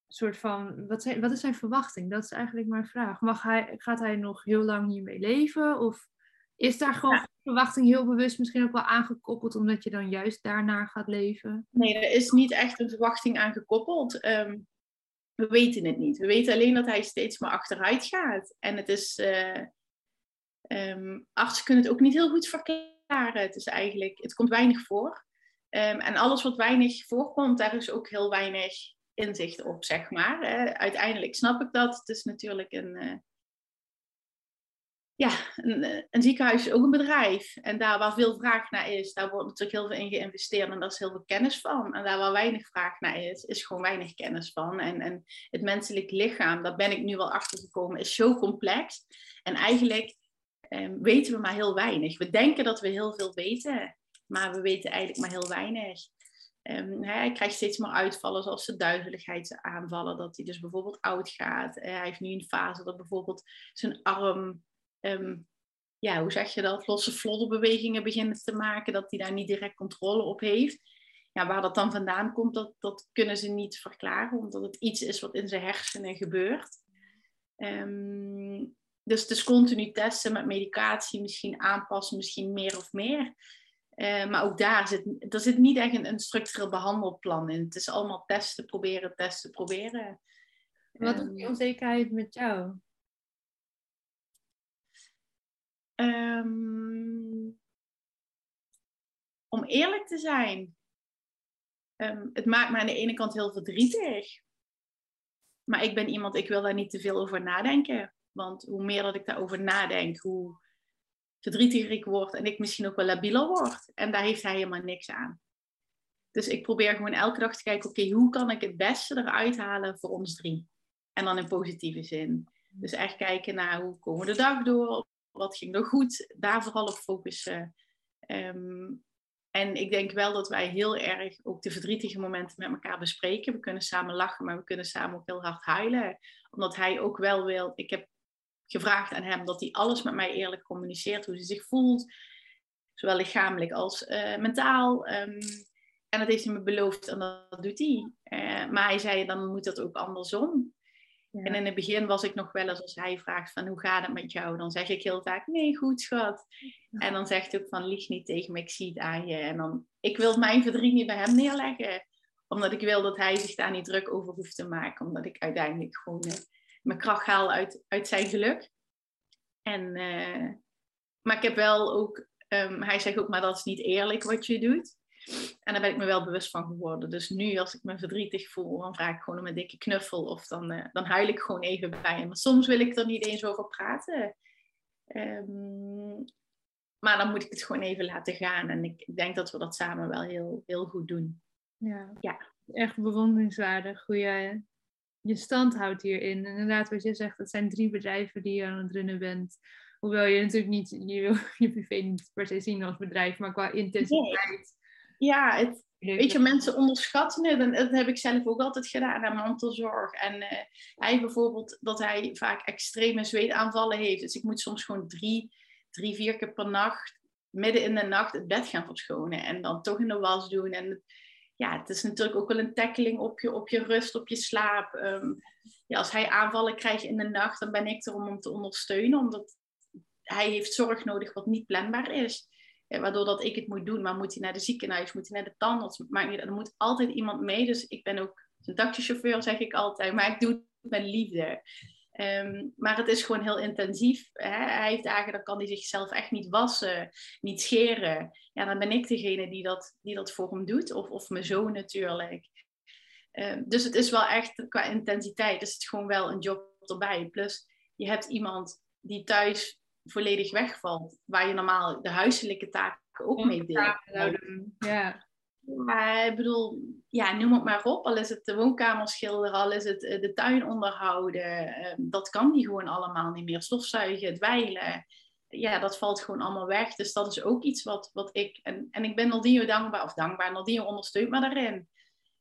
soort van, wat, zijn, wat is zijn verwachting? Dat is eigenlijk mijn vraag. Mag hij, gaat hij nog heel lang hiermee leven? Of is daar gewoon verwachting heel bewust misschien ook wel aangekoppeld, omdat je dan juist daarnaar gaat leven? Nee, er is niet echt een verwachting aangekoppeld. Um, we weten het niet. We weten alleen dat hij steeds maar achteruit gaat. En het is, uh, artsen kunnen het ook niet heel goed verklaren. Het is eigenlijk, het komt weinig voor. Um, en alles wat weinig voorkomt, daar is ook heel weinig inzicht op, zeg maar. uiteindelijk snap ik dat. Het is natuurlijk een, uh, ja, een, eh, een, ziekenhuis is ook een bedrijf. En daar waar veel vraag naar is, daar wordt natuurlijk heel veel in geïnvesteerd en daar is heel veel kennis van. En daar waar weinig vraag naar is, is gewoon weinig kennis van. En, en het menselijk lichaam, daar ben ik nu wel achter gekomen, is zo complex. En eigenlijk ehm, weten we maar heel weinig. We denken dat we heel veel weten, maar we weten eigenlijk maar heel weinig. Um, hij krijgt steeds meer uitvallen, zoals de duizeligheidsaanvallen, dat hij dus bijvoorbeeld oud gaat. Uh, hij heeft nu een fase dat bijvoorbeeld zijn arm Ehm, ja, hoe zeg je dat, losse flodderbewegingen beginnen te maken, dat hij daar niet direct controle op heeft. Ja, waar dat dan vandaan komt, dat, dat kunnen ze niet verklaren, omdat het iets is wat in zijn hersenen gebeurt. Ehm, dus het is continu testen met medicatie, misschien aanpassen, misschien meer of meer. Uh, maar ook daar zit, er zit niet echt een, een, structureel behandelplan in. Het is allemaal testen, proberen, testen, proberen. Wat is die onzekerheid met jou? Um, om eerlijk te zijn, um, het maakt me aan de ene kant heel verdrietig. Maar ik ben iemand, ik wil daar niet te veel over nadenken. Want hoe meer dat ik daarover nadenk, hoe verdrietiger ik word en ik misschien ook wel labieler word. En daar heeft hij helemaal niks aan. Dus ik probeer gewoon elke dag te kijken, oké, hoe kan ik het beste eruit halen voor ons drie? En dan in positieve zin. Dus echt kijken naar hoe komen we de dag door? Wat ging er goed, daar vooral op focussen. Ehm, en ik denk wel dat wij heel erg ook de verdrietige momenten met elkaar bespreken. We kunnen samen lachen, maar we kunnen samen ook heel hard huilen. Omdat hij ook wel wil. Ik heb gevraagd aan hem dat hij alles met mij eerlijk communiceert, hoe hij zich voelt. Zowel lichamelijk als uh, mentaal. Um, en dat heeft hij me beloofd en dat doet hij. Uh, maar hij zei, dan moet dat ook andersom. En in het begin was ik nog wel eens, als hij vraagt van hoe gaat het met jou? Dan zeg ik heel vaak, nee, goed schat. En dan zegt hij ook van, lieg niet tegen me, ik zie het aan je. En dan, ik wil mijn verdriet niet bij hem neerleggen. Omdat ik wil dat hij zich daar niet druk over hoeft te maken. Omdat ik uiteindelijk gewoon uh, mijn kracht haal uit, uit zijn geluk. En, uh, maar ik heb wel ook, um, hij zegt ook, maar dat is niet eerlijk wat je doet. En daar ben ik me wel bewust van geworden. Dus nu, als ik me verdrietig voel, dan vraag ik gewoon om een dikke knuffel. Of dan, uh, dan huil ik gewoon even bij Maar soms wil ik er niet eens over praten. Um, maar dan moet ik het gewoon even laten gaan. En ik denk dat we dat samen wel heel, heel goed doen. Ja, ja. echt bewonderingswaardig hoe jij je stand houdt hierin. En inderdaad, wat je zegt, het zijn drie bedrijven die je aan het runnen bent. Hoewel je natuurlijk niet, je wil [LAUGHS] je privé niet per se zien als bedrijf, maar qua intensiteit ja, het, weet je, mensen onderschatten het. En dat heb ik zelf ook altijd gedaan aan mantelzorg. En uh, hij bijvoorbeeld, dat hij vaak extreme zweetaanvallen heeft. Dus ik moet soms gewoon drie, drie, vier keer per nacht, midden in de nacht, het bed gaan verschonen. En dan toch in de was doen. En ja, het is natuurlijk ook wel een tackling op je, op je rust, op je slaap. Um, ja, als hij aanvallen krijgt in de nacht, dan ben ik er om hem te ondersteunen. Omdat hij heeft zorg nodig wat niet planbaar is waardoor dat ik het moet doen. Maar moet hij naar de ziekenhuis, moet hij naar de tandarts, maakt niet, er moet altijd iemand mee. Dus ik ben ook een taxichauffeur, zeg ik altijd. Maar ik doe het met liefde. Ehm, maar het is gewoon heel intensief. Hè? Hij heeft dagen, dan kan hij zichzelf echt niet wassen, niet scheren. Ja, dan ben ik degene die dat, die dat voor hem doet. Of, of mijn zoon natuurlijk. Um, dus het is wel echt qua intensiteit, is het gewoon wel een job erbij. Plus, je hebt iemand die thuis volledig wegvalt. Waar je normaal de huiselijke taken ook mee deelt. Ja. Maar ik bedoel, ja, noem het maar op. Al is het de woonkamer schilderen, al is het eh, de tuin onderhouden. Ehm, dat kan die gewoon allemaal niet meer. Stofzuigen, dweilen. Ja, dat valt gewoon allemaal weg. Dus dat is ook iets wat, wat ik... En, en ik ben Naldinho dankbaar, of dankbaar, Naldinho ondersteunt me daarin.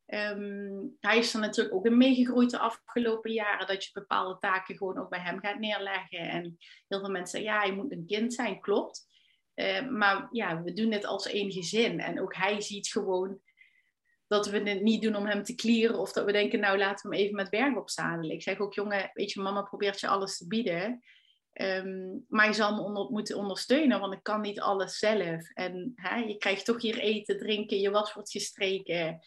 Ehm, hij is er natuurlijk ook in meegegroeid de afgelopen jaren, dat je bepaalde taken gewoon ook bij hem gaat neerleggen. En heel veel mensen zeggen, ja, je moet een kind zijn, klopt. Uh, maar ja, we doen het als één gezin. En ook hij ziet gewoon dat we het niet doen om hem te klieren. Of dat we denken, nou laten we hem even met werk opzadelen. Ik zeg ook, jongen, weet je, mama probeert je alles te bieden. Ehm, maar je zal me onder, moeten ondersteunen, want ik kan niet alles zelf. En hè, je krijgt toch hier eten, drinken, je was wordt gestreken.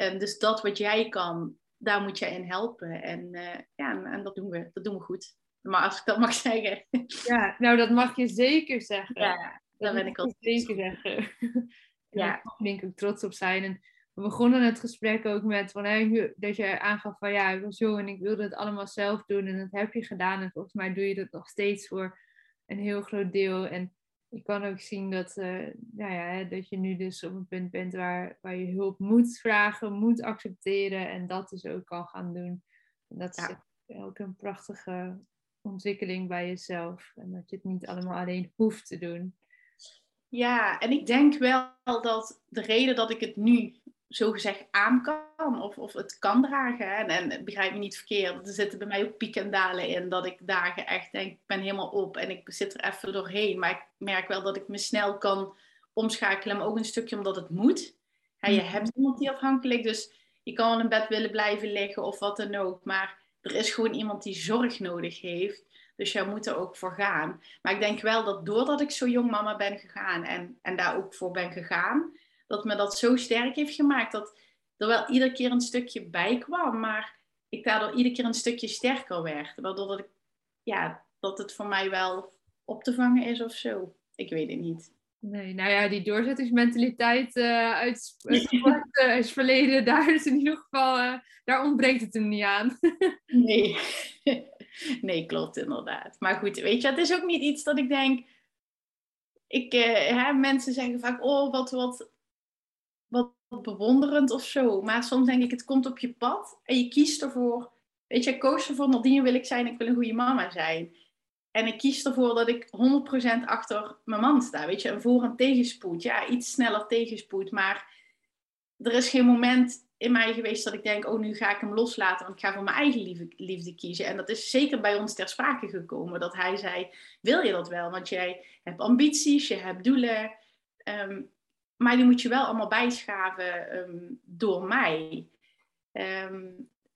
Um, dus dat wat jij kan, daar moet jij in helpen. En, uh, ja, en, dat, doen we, dat doen we goed. Maar als ik dat mag [LAUGHS] zeggen. Ja, nou dat mag je zeker zeggen. Ja, daar ben ik al zeker zeggen. [LAUGHS] Ja. Daar denk ik trots op zijn. En we begonnen het gesprek ook met van, hè, dat je aangaf van ja, ik was jong en ik wilde het allemaal zelf doen en dat heb je gedaan. En volgens mij doe je dat nog steeds voor een heel groot deel. En ik kan ook zien dat, uh, nou ja, dat je nu dus op een punt bent waar, waar je hulp moet vragen, moet accepteren en dat dus ook kan gaan doen. En dat is ook een prachtige ontwikkeling bij jezelf. En dat je het niet allemaal alleen hoeft te doen. Ja, en ik denk wel dat de reden dat ik het nu zogezegd aan kan of, of het kan dragen. En, en begrijp me niet verkeerd, er zitten bij mij ook pieken en dalen in. Dat ik dagen echt denk, ik ben helemaal op en ik zit er even doorheen. Maar ik merk wel dat ik me snel kan omschakelen, maar ook een stukje omdat het moet. je mhm. hebt iemand die afhankelijk, dus je kan wel in bed willen blijven liggen of wat dan ook. Maar er is gewoon iemand die zorg nodig heeft. Dus jij moet er ook voor gaan. Maar ik denk wel dat doordat ik zo jong mama ben gegaan en, en daar ook voor ben gegaan, dat me dat zo sterk heeft gemaakt. Dat er wel iedere keer een stukje bij kwam, maar ik daardoor iedere keer een stukje sterker werd. Waardoor dat, ik, ja, dat het voor mij wel op te vangen is of zo. Ik weet het niet. Nee, nou ja, die doorzettingsmentaliteit uh, [LAUGHS] uit, het verleden, daar is in ieder geval, uh, daar ontbreekt het hem niet aan. [LAUGHS] nee. [LAUGHS] nee, klopt inderdaad. Maar goed, weet je, het is ook niet iets dat ik denk. Ik, hè, mensen zeggen vaak, oh, wat wat bewonderend of zo. Maar soms denk ik, het komt op je pad en je kiest ervoor. Weet je, ik koos ervoor, nadien wil ik zijn, ik wil een goede mama zijn. En ik kies ervoor dat ik 100% achter mijn man sta. Weet je, een voor- en tegenspoed. Ja, iets sneller tegenspoed. Maar er is geen moment in mij geweest dat ik denk, oh, nu ga ik hem loslaten, want ik ga voor mijn eigen liefde, liefde kiezen. En dat is zeker bij ons ter sprake gekomen, dat hij zei, wil je dat wel? Want jij hebt ambities, je hebt doelen. Ehm, maar die moet je wel allemaal bijschaven ehm, door mij. Ehm,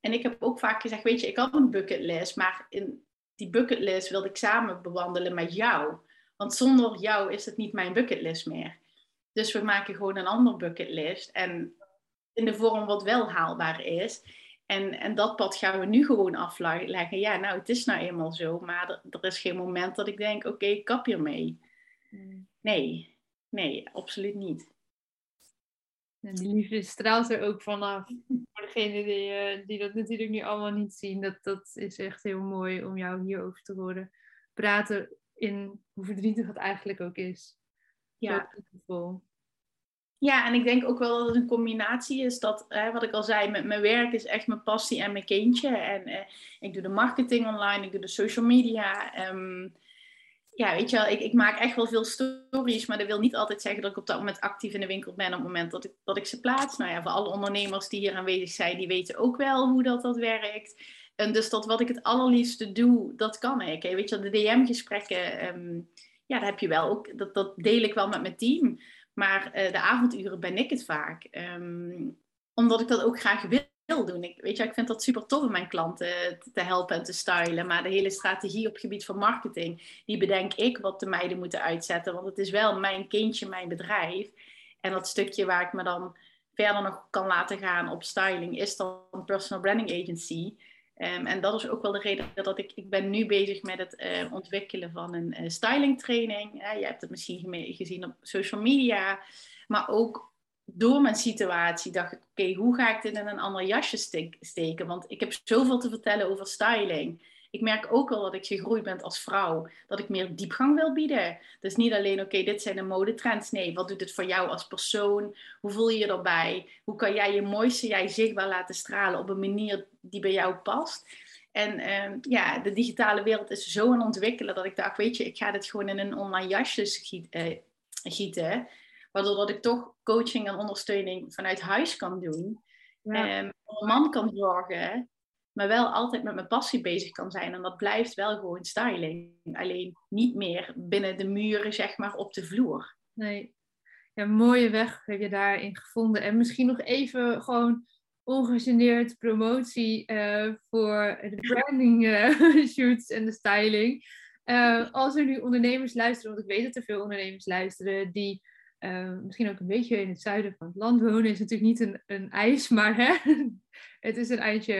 en ik heb ook vaak gezegd, weet je, ik had een bucketlist, maar in die bucketlist wilde ik samen bewandelen met jou. Want zonder jou is het niet mijn bucketlist meer. Dus we maken gewoon een ander bucketlist. En in de vorm wat wel haalbaar is. En, en dat pad gaan we nu gewoon afleggen. Ja, nou, het is nou eenmaal zo. Maar er, er is geen moment dat ik denk, oké, okay, kap je mee. Hmm. Nee, nee, absoluut niet. En die liefde straalt er ook vanaf. Voor degenen die, uh, die dat natuurlijk nu allemaal niet zien, dat, dat is echt heel mooi om jou hierover te horen praten in hoe verdrietig het eigenlijk ook is. Ja. Ja, en ik denk ook wel dat het een combinatie is. Dat, hè, wat ik al zei, met mijn werk is echt mijn passie en mijn kindje. En eh, ik doe de marketing online, ik doe de social media. Um, ja, weet je ik, ik, maak echt wel veel stories, maar dat wil niet altijd zeggen dat ik op dat moment actief in de winkel ben op het moment dat ik, dat ik ze plaats. Nou ja, voor alle ondernemers die hier aanwezig zijn, die weten ook wel hoe dat, dat werkt. En dus dat wat ik het allerliefste doe, dat kan ik. Weet je, de DM-gesprekken, ehm, ja, dat heb je wel ook. Dat, dat deel ik wel met mijn team. Maar uh, de avonduren ben ik het vaak. Um, omdat ik dat ook graag wil doen. Ik, weet je, ik vind dat super tof om mijn klanten te helpen en te stylen. Maar de hele strategie op het gebied van marketing, die bedenk ik wat de meiden moeten uitzetten. Want het is wel mijn kindje, mijn bedrijf. En dat stukje waar ik me dan verder nog kan laten gaan op styling, is dan personal branding agency. Um, en dat is ook wel de reden dat ik, ik ben nu bezig met het uh, ontwikkelen van een uh, styling training. Je hebt het misschien gezien op social media, maar ook door mijn situatie dacht ik, oké, hoe ga ik dit in een ander jasje steken? Want ik heb zoveel te vertellen over styling. Ik merk ook wel dat ik gegroeid ben als vrouw. Dat ik meer diepgang wil bieden. Dus niet alleen, oké, dit zijn de modetrends. Nee, wat doet het voor jou als persoon? Hoe voel je je erbij? Hoe kan jij je mooiste jij zichtbaar laten stralen op een manier die bij jou past? En uh, ja, de digitale wereld is zo aan het ontwikkelen dat ik dacht, weet je, ik ga dit gewoon in een online jasje eh, gieten. Waardoor dat ik toch coaching en ondersteuning vanuit huis kan doen. ja. voor een man kan zorgen, maar wel altijd met mijn passie bezig kan zijn. En dat blijft wel gewoon styling. Alleen niet meer binnen de muren, zeg maar, op de vloer. Nee. Ja, mooie weg heb je daarin gevonden. En misschien nog even gewoon ongegeneerd promotie uh, voor de branding uh, [LAUGHS] shoots en de styling. Uh, als er nu ondernemers luisteren, want ik weet dat er veel ondernemers luisteren die misschien ook een beetje in het zuiden van het land wonen, is natuurlijk niet een, een ijs, maar hè, [LAUGHS] het is een eindje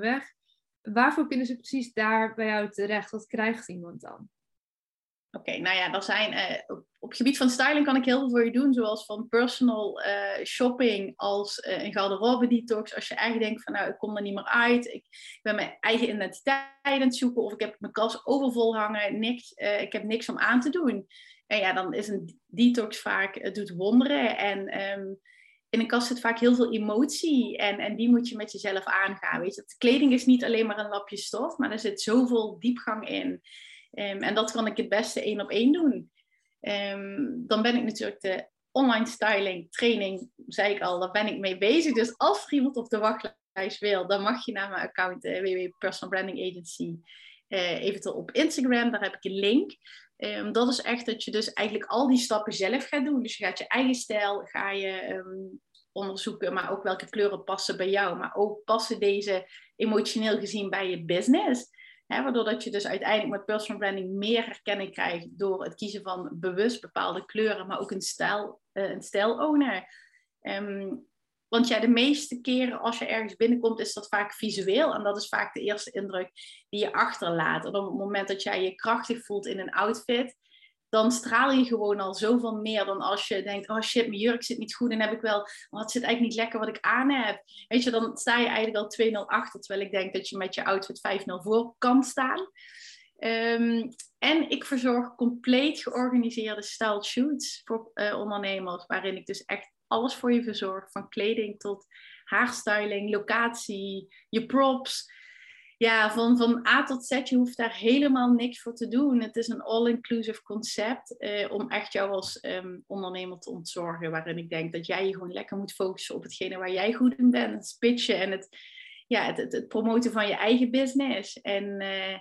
weg. Waarvoor kunnen ze precies daar bij jou terecht? Wat krijgt iemand dan? Oké, nou ja, er zijn, uh, op, het gebied van styling kan ik heel veel voor je doen, zoals van personal uh, shopping als uh, een garderobe detox. Als je eigenlijk denkt van nou, ik kom er niet meer uit, ik, ben mijn eigen identiteit aan het zoeken of ik heb mijn kast overvol hangen, niks, ik heb niks om aan te doen. Ja, dan is een detox vaak, het doet wonderen en... Um, in een kast zit vaak heel veel emotie en, en die moet je met jezelf aangaan. Weet je? De kleding is niet alleen maar een lapje stof, maar er zit zoveel diepgang in. Ehm, en dat kan ik het beste één op één doen. Ehm, dan ben ik natuurlijk de online styling training, zei ik al, daar ben ik mee bezig. Dus als iemand op de wachtlijst wil, dan mag je naar mijn account uh, eh, www.personal branding agency. Uh, eventueel op Instagram, daar heb ik een link. Um, dat is echt dat je dus eigenlijk al die stappen zelf gaat doen. Dus je gaat je eigen stijl, ga je onderzoeken, maar ook welke kleuren passen bij jou. Maar ook passen deze emotioneel gezien bij je business. Waardoor dat je dus uiteindelijk met personal branding meer herkenning krijgt door het kiezen van bewust bepaalde kleuren, maar ook een stijl, uh, een stijl-owner. Ehm, want ja, de meeste keren als je ergens binnenkomt, is dat vaak visueel. En dat is vaak de eerste indruk die je achterlaat. En op het moment dat jij je krachtig voelt in een outfit, dan straal je gewoon al zoveel meer dan als je denkt, oh shit, mijn jurk zit niet goed en heb ik wel, oh, het zit eigenlijk niet lekker wat ik aan heb. Weet je, dan sta je eigenlijk al 2-0 achter, terwijl ik denk dat je met je outfit 5-0 voor kan staan. Um, en ik verzorg compleet georganiseerde style shoots voor uh, ondernemers, waarin ik dus echt alles voor je verzorg, van kleding tot haarstyling, locatie, je props ja, van, van A tot Z, je hoeft daar helemaal niks voor te doen. Het is een all-inclusive concept eh, om echt jou als um, ondernemer te ontzorgen. Waarin ik denk dat jij je gewoon lekker moet focussen op hetgene waar jij goed in bent. Het pitchen en het, ja, het, het, promoten van je eigen business. En uh,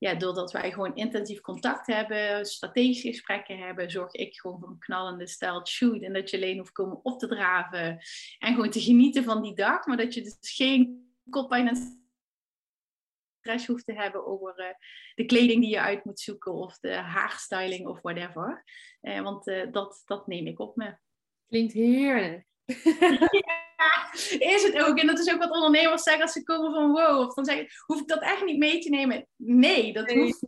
ja, doordat wij gewoon intensief contact hebben, strategische gesprekken hebben, zorg ik gewoon voor een knallende stijl shoot. En dat je alleen hoeft komen op te draven en gewoon te genieten van die dag. Maar dat je dus geen koppijn en stress hoeft te hebben over uh, de kleding die je uit moet zoeken of de haarstyling of whatever. Uh, want uh, dat, dat neem ik op me. Klinkt heerlijk. [LAUGHS] [LAUGHS] [LAUGHS] is het ook. En dat is ook wat ondernemers zeggen als ze komen van wow. Of dan zeggen, hoef ik dat echt niet mee te nemen? Nee, dat nee. hoeft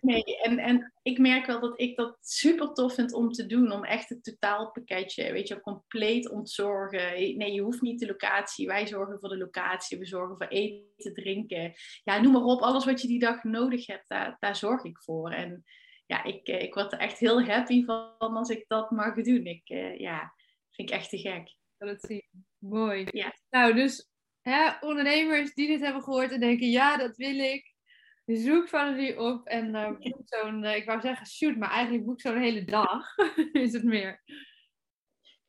nee, en, en ik merk wel dat ik dat super tof vind om te doen. Om echt het totaalpakketje, weet je, compleet ontzorgen. Nee, je hoeft niet de locatie. Wij zorgen voor de locatie. We zorgen voor eten, drinken. Ja, noem maar op. Alles wat je die dag nodig hebt, daar, daar zorg ik voor. En ja, ik, eh, ik word er echt heel happy van als ik dat mag doen. Ik, uh, ja, vind ik echt te gek. Mooi. Ja. Nou, dus hè, ondernemers die dit hebben gehoord en denken, ja, dat wil ik zoek Valerie op en uh, boek zo'n, uh, ik wou zeggen shoot, maar eigenlijk boek zo'n hele dag, [LAUGHS] is het meer.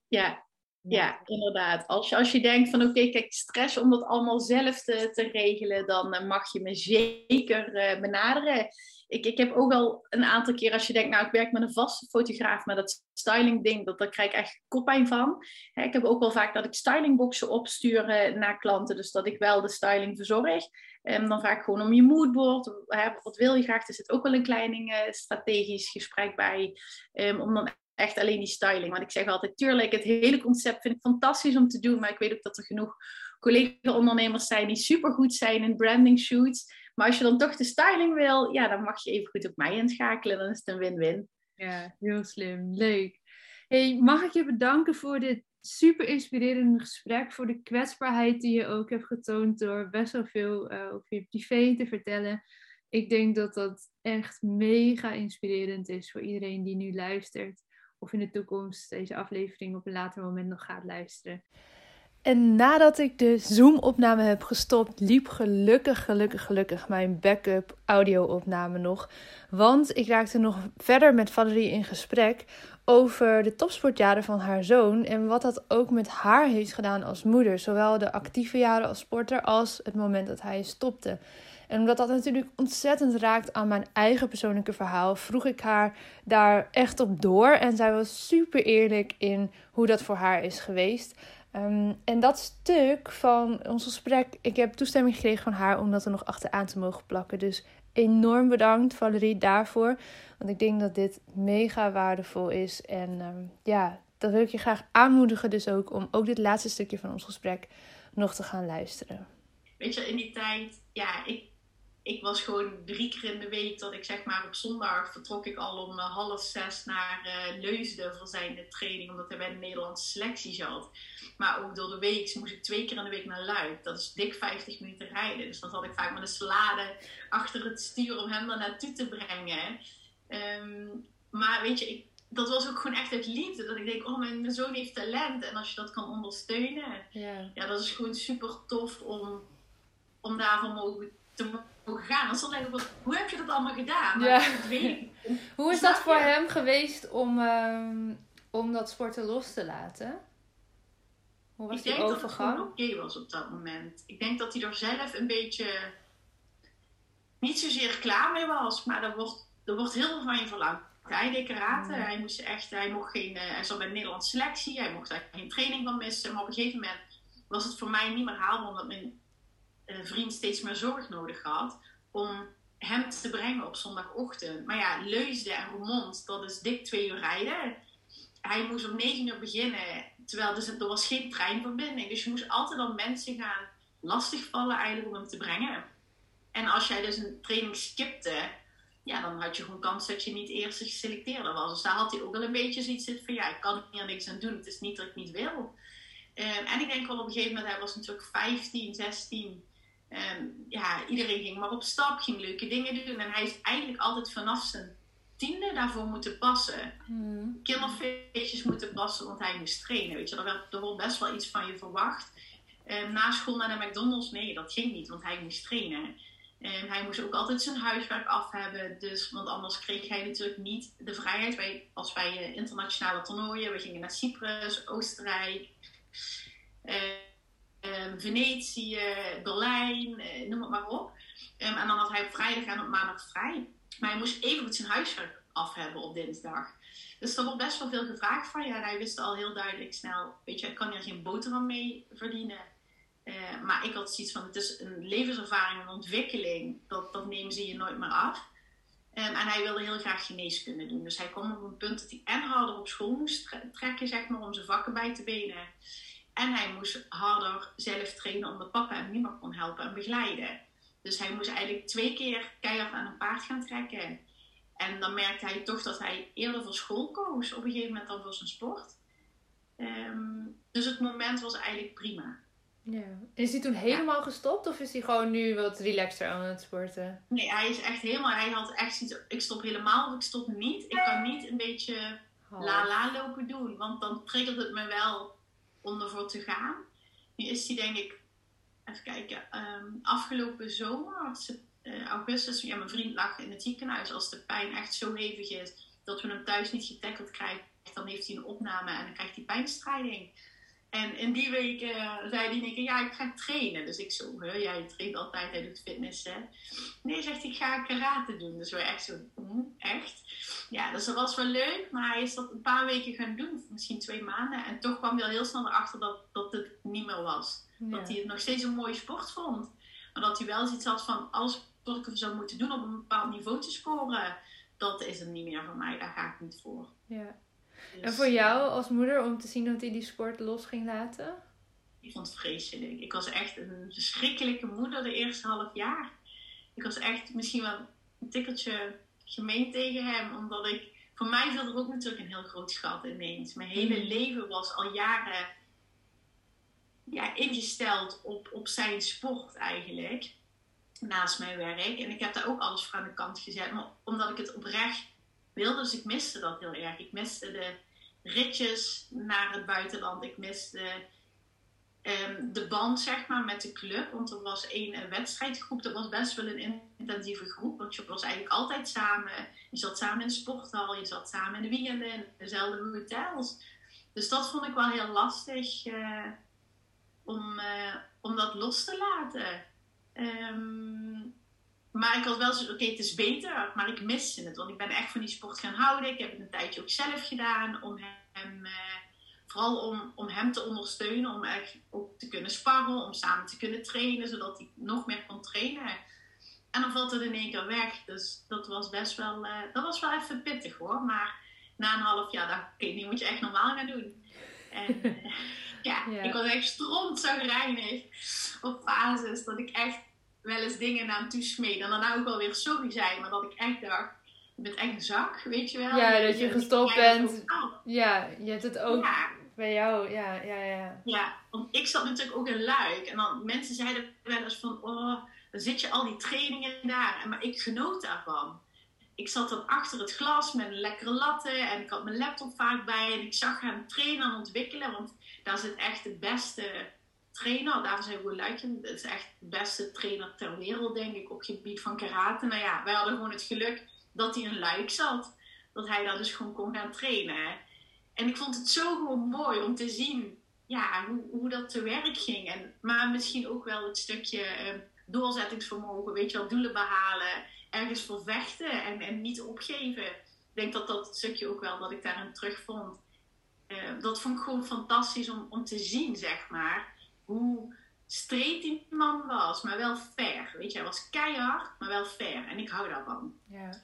Ja, ja, inderdaad. Als je, als je denkt van oké, kijk, stress om dat allemaal zelf te, te regelen, dan uh, mag je me zeker benaderen. Ik, ik heb ook al een aantal keer als je denkt, nou ik werk met een vaste fotograaf, maar dat styling ding, dat, daar krijg ik echt koppijn van. ik heb ook wel vaak dat ik stylingboxen opstuur naar klanten, dus dat ik wel de styling verzorg. Um, dan vraag ik gewoon om je moodboard. Hè, wat wil je graag? Er zit ook wel een klein uh, strategisch gesprek bij. Um, om dan echt alleen die styling. Want ik zeg altijd, tuurlijk, het hele concept vind ik fantastisch om te doen. Maar ik weet ook dat er genoeg collega-ondernemers zijn die supergoed zijn in branding shoots. Maar als je dan toch de styling wil, ja, dan mag je even goed op mij inschakelen. Dan is het een win-win. Ja, heel slim. Leuk. Hey, mag ik je bedanken voor dit super inspirerend gesprek. Voor de kwetsbaarheid die je ook hebt getoond door best wel veel uh, over je privé te vertellen. Ik denk dat dat echt mega inspirerend is voor iedereen die nu luistert. Of in de toekomst deze aflevering op een later moment nog gaat luisteren. En nadat ik de Zoom-opname heb gestopt, liep gelukkig, gelukkig, gelukkig mijn backup audio-opname nog. Want ik raakte nog verder met Valerie in gesprek over de topsportjaren van haar zoon en wat dat ook met haar heeft gedaan als moeder. Zowel de actieve jaren als sporter als het moment dat hij stopte. En omdat dat natuurlijk ontzettend raakt aan mijn eigen persoonlijke verhaal, vroeg ik haar daar echt op door. En zij was super eerlijk in hoe dat voor haar is geweest. Ehm, en dat stuk van ons gesprek, ik heb toestemming gekregen van haar om dat er nog achteraan te mogen plakken. Dus enorm bedankt Valerie daarvoor. Want ik denk dat dit mega waardevol is. En ehm, ja, dat wil ik je graag aanmoedigen dus ook om ook dit laatste stukje van ons gesprek nog te gaan luisteren. Weet je, in die tijd, ja, ik, ik was gewoon drie keer in de week dat ik zeg maar op zondag vertrok ik al om eh, half zes naar uh, Leusden voor zijn training, omdat hij bij de Nederlandse selectie zat. Maar ook door de week moest ik twee keer in de week naar Luik. Dat is dik 50 minuten rijden. Dus dan zat ik vaak met een salade achter het stuur om hem daar naartoe te brengen. Ehm, maar weet je, ik, dat was ook gewoon echt uit liefde. Dat ik denk, oh, mijn zoon heeft talent. En als je dat kan ondersteunen, ja, ja dat is gewoon super tof om, om daarvan mogen, te mogen gaan. Dan stond ik hoe heb je dat allemaal gedaan? Ja. [LAUGHS] hoe is dat voor hem geweest om, um, om dat sporten los te laten? Hoe was ik die denk overgang? dat het oké was op dat moment. Ik denk dat hij er zelf een beetje niet zozeer klaar mee was, maar er wordt, er wordt heel veel van je verlangd. Hij deed karate, hij, moest echt, hij mocht geen, uh, hij zat bij de Nederlandse selectie, hij mocht daar geen training van missen. Maar op een gegeven moment was het voor mij niet meer haalbaar, omdat mijn vriend steeds meer zorg nodig had om hem te brengen op zondagochtend. Maar ja, Leusden en Roermond, dat is dik twee uur rijden. Hij moest om negen uur beginnen Terwijl dus, er was geen treinverbinding. Dus je moest altijd al mensen gaan lastigvallen eigenlijk om hem te brengen. En als jij dus een training skipte, ja, dan had je gewoon kans dat je niet eerst geselecteerde was. Dus daar had hij ook wel een beetje zoiets van, ja, ik kan hier niks aan doen. Het is niet dat ik niet wil. Um, en ik denk wel op een gegeven moment, hij was natuurlijk 15, 16. Um, ja, iedereen ging maar op stap, ging leuke dingen doen. En hij is eigenlijk altijd vanaf zijn tiende daarvoor moeten passen. Hmm. Kinderfeestjes moeten passen, want hij moest trainen. Weet je, er, werd, er wordt best wel iets van je verwacht. Um, na school naar de McDonald's, nee, dat ging niet, want hij moest trainen. Um, hij moest ook altijd zijn huiswerk af hebben, dus, want anders kreeg hij natuurlijk niet de vrijheid. Wij, als wij uh, internationale toernooien, we gingen naar Cyprus, Oostenrijk, uh, Venetië, Berlijn, uh, noem het maar op. en dan had hij op vrijdag en op maandag vrij. Maar hij moest even goed zijn huiswerk af hebben op dinsdag. Dus er wordt best wel veel gevraagd van je. En hij wist al heel duidelijk snel, weet je, ik kan hier geen boterham mee verdienen. Uh, maar ik had zoiets van, het is een levenservaring, een ontwikkeling. Dat, dat nemen ze je nooit meer af. Um, en hij wilde heel graag geneeskunde doen. Dus hij kwam op een punt dat hij en harder op school moest trekken, zeg maar, om zijn vakken bij te benen. En hij moest harder zelf trainen omdat papa hem niet meer kon helpen en begeleiden. Dus hij moest eigenlijk twee keer keihard aan een paard gaan trekken. En dan merkte hij toch dat hij eerder voor school koos op een gegeven moment dan voor zijn sport. Ehm, dus het moment was eigenlijk prima. Ja. Is hij toen helemaal gestopt of is hij gewoon nu wat relaxter aan het sporten? Nee, hij is echt helemaal. Hij had echt iets. Ik stop helemaal of ik stop niet. Ik kan niet een beetje la la lopen doen, want dan triggert het me wel om ervoor te gaan. Nu is hij denk ik even kijken, ehm, afgelopen zomer, uh, augustus, ja, mijn vriend lag in het ziekenhuis. Als de pijn echt zo hevig is dat we hem thuis niet getackeld krijgen, dan heeft hij een opname en dan krijgt hij pijnstrijding. En in die week uh, zei hij, ja, ik ga trainen. Dus ik zo, hè, jij traint altijd, hij doet fitness, hè. Nee, zegt hij, ik ga karate doen. Dus we echt zo, hm, echt? Ja, dus dat was wel leuk, maar hij is dat een paar weken gaan doen, misschien twee maanden. En toch kwam hij al heel snel erachter dat, dat het niet meer was. Dat hij het nog steeds een mooie sport vond. Maar dat hij wel zoiets had van, alles wat ik zou moeten doen op een bepaald niveau te scoren, dat is het niet meer voor mij. Daar ga ik niet voor. Ja. Dus, en voor jou als moeder om te zien dat hij die sport los ging laten? Ik vond het vreselijk. Ik was echt een verschrikkelijke moeder de eerste half jaar. Ik was echt misschien wel een tikkeltje gemeen tegen hem, omdat ik. Voor mij viel er ook natuurlijk een heel groot schat ineens. Mijn hele mm. leven was al jaren ja, ingesteld op, op zijn sport eigenlijk. Naast mijn werk. En ik heb daar ook alles voor aan de kant gezet. Maar omdat ik het oprecht wilde. Dus ik miste dat heel erg. Ik miste de ritjes naar het buitenland. Ik miste ehm, de band zeg maar, met de club. Want er was één wedstrijdgroep, dat was best wel een intensieve groep. Want je was eigenlijk altijd samen. Je zat samen in de sporthal, je zat samen in de in dezelfde hotels. Dus dat vond ik wel heel lastig uh, om, uh, om dat los te laten. Um, maar ik had wel zoiets, oké, het is beter, maar ik miste het. Want ik ben echt van die sport gaan houden. Ik heb het een tijdje ook zelf gedaan om hem, uh, vooral om, om hem te ondersteunen, om echt ook te kunnen sparren, om samen te kunnen trainen, zodat hij nog meer kon trainen. En dan valt het in één keer weg. Dus dat was best wel, uh, dat was wel even pittig hoor. Maar na een half jaar dacht ik, oké, nu moet je echt normaal gaan doen. En [LAUGHS] ja, ja, ik was echt strontzagrijnig op fases dat ik echt wel eens dingen naar hem toesmeed. En daarna ook alweer sorry zei, maar dat ik echt dacht, je bent echt een zak, weet je wel. Ja, dat je gestopt bent. Ja, je hebt het ook bij jou, ja, ja, ja. Ja, want ik zat natuurlijk ook in Luik. En dan mensen zeiden wel eens van, oh, dan zit je al die trainingen daar. Maar ik genoot daarvan. Ik zat dan achter het glas met een lekkere latte en ik had mijn laptop vaak bij. En ik zag hem trainen en ontwikkelen, want daar zit echt de beste trainer. Daar zijn we. Dat is echt de beste trainer ter wereld, denk ik, op het gebied van karate. Nou ja, wij hadden gewoon het geluk dat hij in Luik zat. Dat hij daar dus gewoon kon gaan trainen. En ik vond het zo gewoon mooi om te zien ja, hoe, hoe dat te werk ging. En, maar misschien ook wel het stukje uh, doorzettingsvermogen, weet je wel, doelen behalen, ergens voor vechten en, en niet opgeven. Ik denk dat dat stukje ook wel dat ik daarin terugvond. Uh, dat vond ik gewoon fantastisch om, om te zien, zeg maar hoe streed die man was, maar wel fair. Weet je, hij was keihard, maar wel fair. En ik hou daarvan. Ja.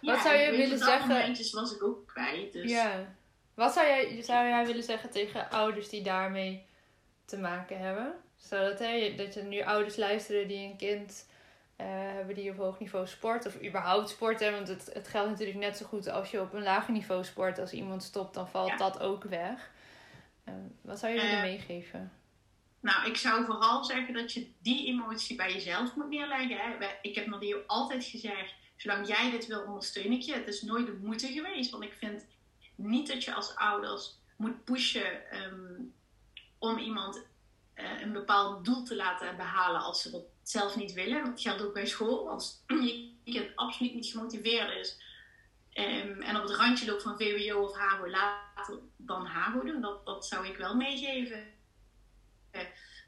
Wat zou je willen zeggen? momentjes was ik ook kwijt. Dus... Ja. Wat zou jij, zou jij willen zeggen tegen ouders die daarmee te maken hebben? Zodat hè, dat je nu ouders luisteren die een kind uh, hebben die op hoog niveau sport. Of überhaupt sporten. Want het, het geldt natuurlijk net zo goed als je op een lager niveau sport. Als iemand stopt, dan valt dat ook weg. Uh, wat zou je willen uh, meegeven? Nou, ik zou vooral zeggen dat je die emotie bij jezelf moet neerleggen. Hè. Ik heb Mario altijd gezegd, zolang jij dit wil, ondersteun ik je. Het is nooit de moeite geweest. Want ik vind niet dat je als ouders moet pushen um, om iemand uh, een bepaald doel te laten behalen als ze dat zelf niet willen. Dat geldt ook bij school. Als [CLEARS THROAT] je kind absoluut niet gemotiveerd is um, en op het randje loopt van VWO of HAVO, laat dan HAVO doen. Dat, dat zou ik wel meegeven.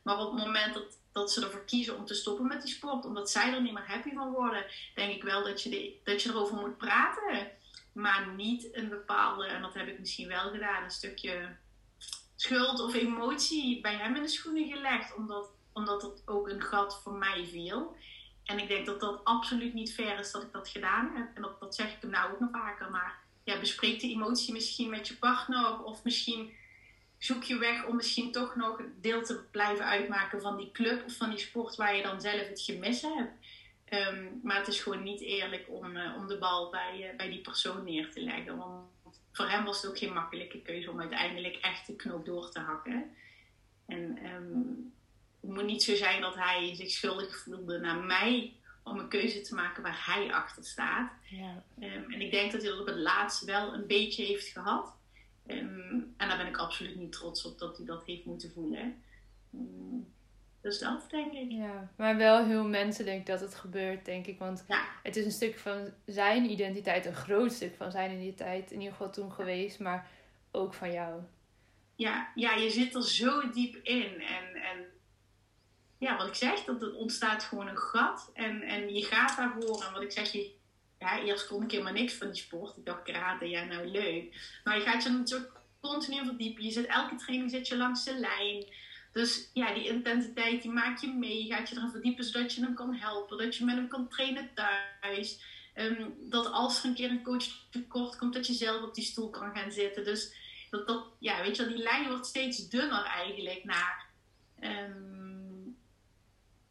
Maar op het moment dat, dat ze ervoor kiezen om te stoppen met die sport, omdat zij er niet meer happy van worden, denk ik wel dat je, dat je erover moet praten. Maar niet een bepaalde, en dat heb ik misschien wel gedaan, een stukje schuld of emotie bij hem in de schoenen gelegd, omdat, omdat het ook een gat voor mij viel. En ik denk dat dat absoluut niet fair is dat ik dat gedaan heb. En dat, dat zeg ik hem nou ook nog vaker. Maar ja, bespreek de emotie misschien met je partner. Of misschien zoek je weg om misschien toch nog deel te blijven uitmaken van die club of van die sport waar je dan zelf het gemis hebt. Um, maar het is gewoon niet eerlijk om, uh, om de bal bij, uh, bij die persoon neer te leggen. Want voor hem was het ook geen makkelijke keuze om uiteindelijk echt de knoop door te hakken. En um, het moet niet zo zijn dat hij zich schuldig voelde naar mij om een keuze te maken waar hij achter staat. Ja. Um, en ik denk dat hij dat op het laatst wel een beetje heeft gehad. Um, en daar ben ik absoluut niet trots op dat hij dat heeft moeten voelen. Um, dus dat denk ik. Ja, maar wel heel menselijk dat het gebeurt, denk ik. Want ja. het is een stuk van zijn identiteit, een groot stuk van zijn identiteit, in ieder geval toen geweest, maar ook van jou. Ja, ja je zit er zo diep in. En, en ja, wat ik zeg, dat er ontstaat gewoon een gat. En, en je gaat daarvoor. En wat ik zeg, je, ja, eerst kon ik helemaal niks van die sport. Ik dacht, karate, ja, nou leuk. Maar je gaat je natuurlijk continu verdiepen. Je zit, elke training zit je langs de lijn. Dus ja, die intensiteit, die maak je mee. Je gaat je erin verdiepen zodat je hem kan helpen. Dat je met hem kan trainen thuis. Um, dat als er een keer een coach tekort komt, dat je zelf op die stoel kan gaan zitten. Dus dat, dat ja, weet je, die lijn wordt steeds dunner eigenlijk naar... Um,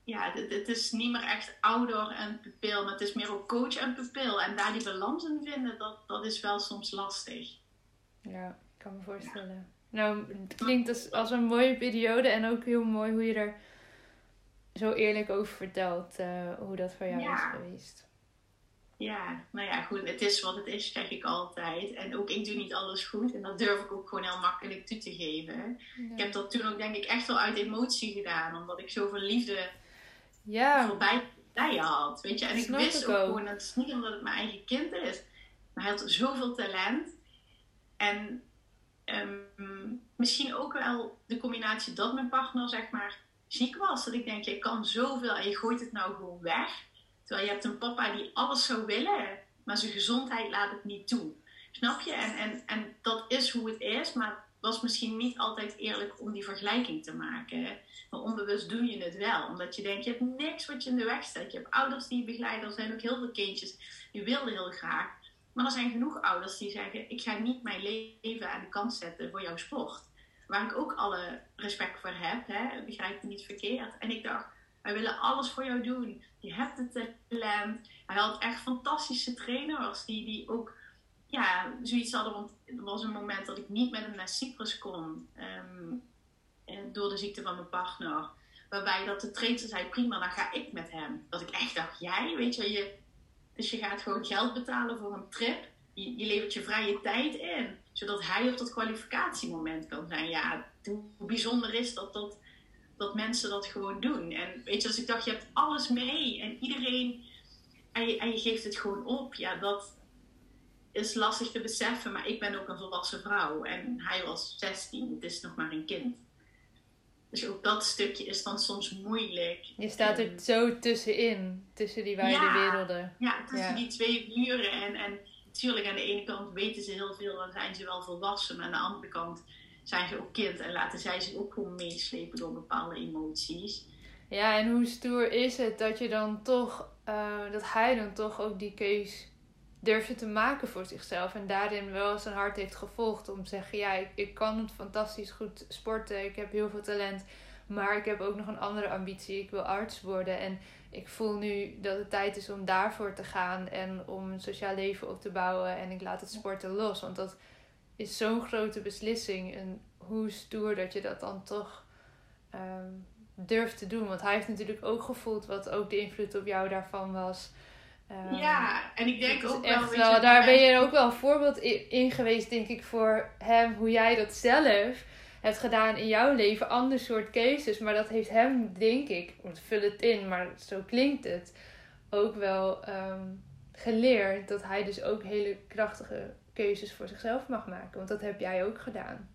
ja, het, is niet meer echt ouder en pupil, maar het is meer ook coach en pupil. En daar die balans in vinden, dat, dat is wel soms lastig. Ja, ik kan me voorstellen. Nou, het klinkt als, als een mooie periode en ook heel mooi hoe je er zo eerlijk over vertelt, uh, hoe dat voor jou ja. is geweest. ja, nou ja, goed. Het is wat het is, zeg ik altijd. En ook ik doe niet alles goed. En dat durf ik ook gewoon heel makkelijk toe te geven. Ik heb dat toen ook denk ik echt wel uit emotie gedaan. Omdat ik zoveel liefde ja. voorbij bij had. Weet je? En ik wist ook, gewoon, het is niet omdat het mijn eigen kind is. Maar hij had zoveel talent. En ehm, misschien ook wel de combinatie dat mijn partner zeg maar ziek was. Dat ik denk, je kan zoveel en je gooit het nou gewoon weg. Terwijl je hebt een papa die alles zou willen, maar zijn gezondheid laat het niet toe. Snap je? En, en, en dat is hoe het is, maar was misschien niet altijd eerlijk om die vergelijking te maken. Maar onbewust doe je het wel, omdat je denkt, je hebt niks wat je in de weg staat. Je hebt ouders die je begeleiden, er zijn ook heel veel kindjes die willen heel graag. Maar er zijn genoeg ouders die zeggen, ik ga niet mijn leven aan de kant zetten voor jouw sport. Waar ik ook alle respect voor heb, hè? begrijp me niet verkeerd. En ik dacht, wij willen alles voor jou doen. Je hebt het talent. Hij had echt fantastische trainers die, die ook ja, zoiets hadden. Want er was een moment dat ik niet met hem naar Cyprus kon. Um, door de ziekte van mijn partner. Waarbij dat de trainer zei, prima, dan ga ik met hem. Dat ik echt dacht, jij, weet je, je dus je gaat gewoon geld betalen voor een trip. Je, je levert je vrije tijd in. Zodat hij op dat kwalificatiemoment kan zijn. Ja, hoe bijzonder is dat, dat dat mensen dat gewoon doen. En weet je, als ik dacht, je hebt alles mee en iedereen, en je geeft het gewoon op, ja, dat is lastig te beseffen. Maar ik ben ook een volwassen vrouw en hij was 16, het is nog maar een kind. Dus ook dat stukje is dan soms moeilijk. Je staat er zo tussenin, tussen die beide ja, werelden. Ja, tussen die twee muren. En, en natuurlijk, aan de ene kant weten ze heel veel en zijn ze wel volwassen. Maar aan de andere kant zijn ze ook kind en laten zij zich ook gewoon meeslepen door bepaalde emoties. Ja, en hoe stoer is het dat je dan toch, uh, dat hij dan toch ook die keus durfde te maken voor zichzelf. En daarin wel zijn hart heeft gevolgd om te zeggen: ja, ik, ik kan het fantastisch goed sporten, ik heb heel veel talent. Maar ik heb ook nog een andere ambitie. Ik wil arts worden. En ik voel nu dat het tijd is om daarvoor te gaan. En om een sociaal leven op te bouwen. En ik laat het sporten los. Want dat is zo'n grote beslissing. En hoe stoer dat je dat dan toch um, durft te doen. Want hij heeft natuurlijk ook gevoeld wat ook de invloed op jou daarvan was. Um, ja, en ik denk ook wel, wel daar ben je ook wel een voorbeeld in geweest, denk ik, voor hem. Hoe jij dat zelf hebt gedaan in jouw leven. Ander soort keuzes. Maar dat heeft hem, denk ik, want vul het in, maar zo klinkt het. Ook wel um, geleerd dat hij dus ook hele krachtige keuzes voor zichzelf mag maken. Want dat heb jij ook gedaan.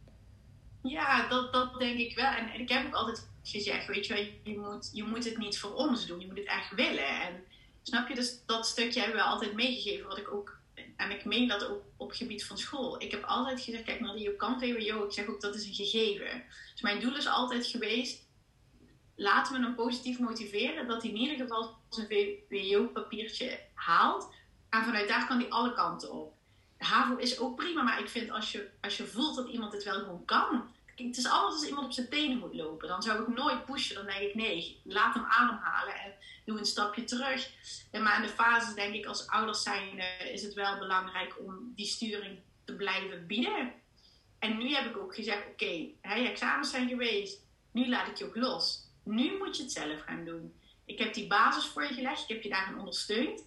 Ja, dat, dat denk ik wel. En, en ik heb ook altijd gezegd, weet je je moet, je moet het niet voor ons doen. Je moet het echt willen. En snap je, dus dat stukje hebben we altijd meegegeven. Wat ik ook, en ik meen dat ook op gebied van school. Ik heb altijd gezegd, kijk naar die kan VWO. Ik zeg ook, dat is een gegeven. Dus mijn doel is altijd geweest, laten we hem positief motiveren. Dat hij in ieder geval zijn VWO-papiertje haalt. En vanuit daar kan hij alle kanten op. HAVO is ook prima, maar ik vind als je, als je voelt dat iemand het wel gewoon kan. Het is alles als iemand op zijn tenen moet lopen. Dan zou ik nooit pushen. Dan denk ik nee, laat hem ademhalen en doe een stapje terug. Maar in de fases denk ik als ouders zijn is het wel belangrijk om die sturing te blijven bieden. En nu heb ik ook gezegd, oké, okay, examens zijn geweest. Nu laat ik je ook los. Nu moet je het zelf gaan doen. Ik heb die basis voor je gelegd. Ik heb je daarin ondersteund.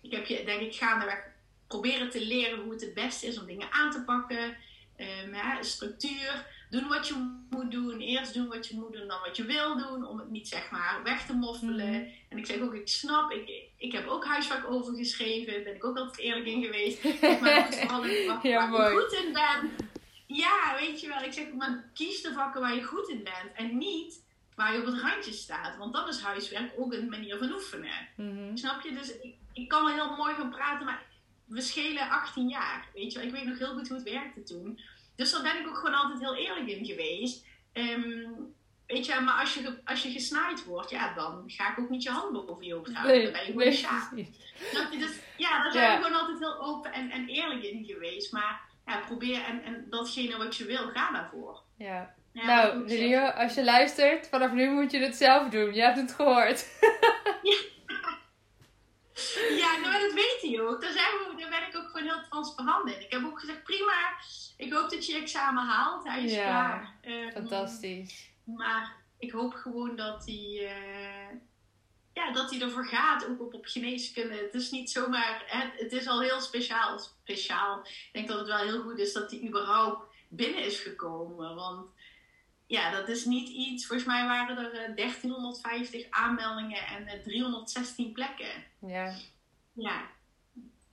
Ik heb je, denk ik, gaandeweg proberen te leren hoe het het beste is om dingen aan te pakken. Um, structuur. Doen wat je moet doen. Eerst doen wat je moet doen, dan wat je wil doen. Om het niet zeg maar weg te moffelen. Mhm. En ik zeg ook, ik snap, ik, ik heb ook huiswerk over geschreven. Daar ben ik ook altijd eerlijk in geweest. [LAUGHS] maar goed, vooral in vakken ja, waar je goed in bent. Ja, weet je wel. Ik zeg, maar kies de vakken waar je goed in bent. En niet waar je op het randje staat. Want dan is huiswerk ook een manier van oefenen. Mhm. Snap je? Dus ik, ik kan wel heel mooi gaan praten, maar we schelen 18 jaar. Weet je, ik weet nog heel goed hoe het werkte toen. Dus daar ben ik ook gewoon altijd heel eerlijk in geweest. Ehm, weet je, maar als je, als je gesnaaid wordt, ja, dan ga ik ook niet je handen over je hoofd houden. dan ben je gewoon nee, sjaak. [LAUGHS] Dus ja, daar zijn we gewoon altijd heel open en, en eerlijk in geweest. Maar ja, probeer en, en datgene wat je wil, ga daarvoor. Ja. nou, Lilio, als je luistert, vanaf nu moet je het zelf doen. Je hebt het gehoord. [LAUGHS] ja. Ja, nou, dat weet hij ook. Daar, zijn we, daar ben ik ook gewoon heel transparant in. Ik heb ook gezegd, prima, ik hoop dat je examen haalt. Hij is ja, klaar. Uh, fantastisch. Maar ik hoop gewoon dat hij... Uh, ja, dat hij ervoor gaat, ook op, op geneeskunde. Het is niet zomaar, het, het is al heel speciaal, speciaal. Ik denk dat het wel heel goed is dat hij überhaupt binnen is gekomen. Want ja, dat is niet iets. Volgens mij waren er 1350 eh, aanmeldingen en 316 eh, plekken. Ja. Ja.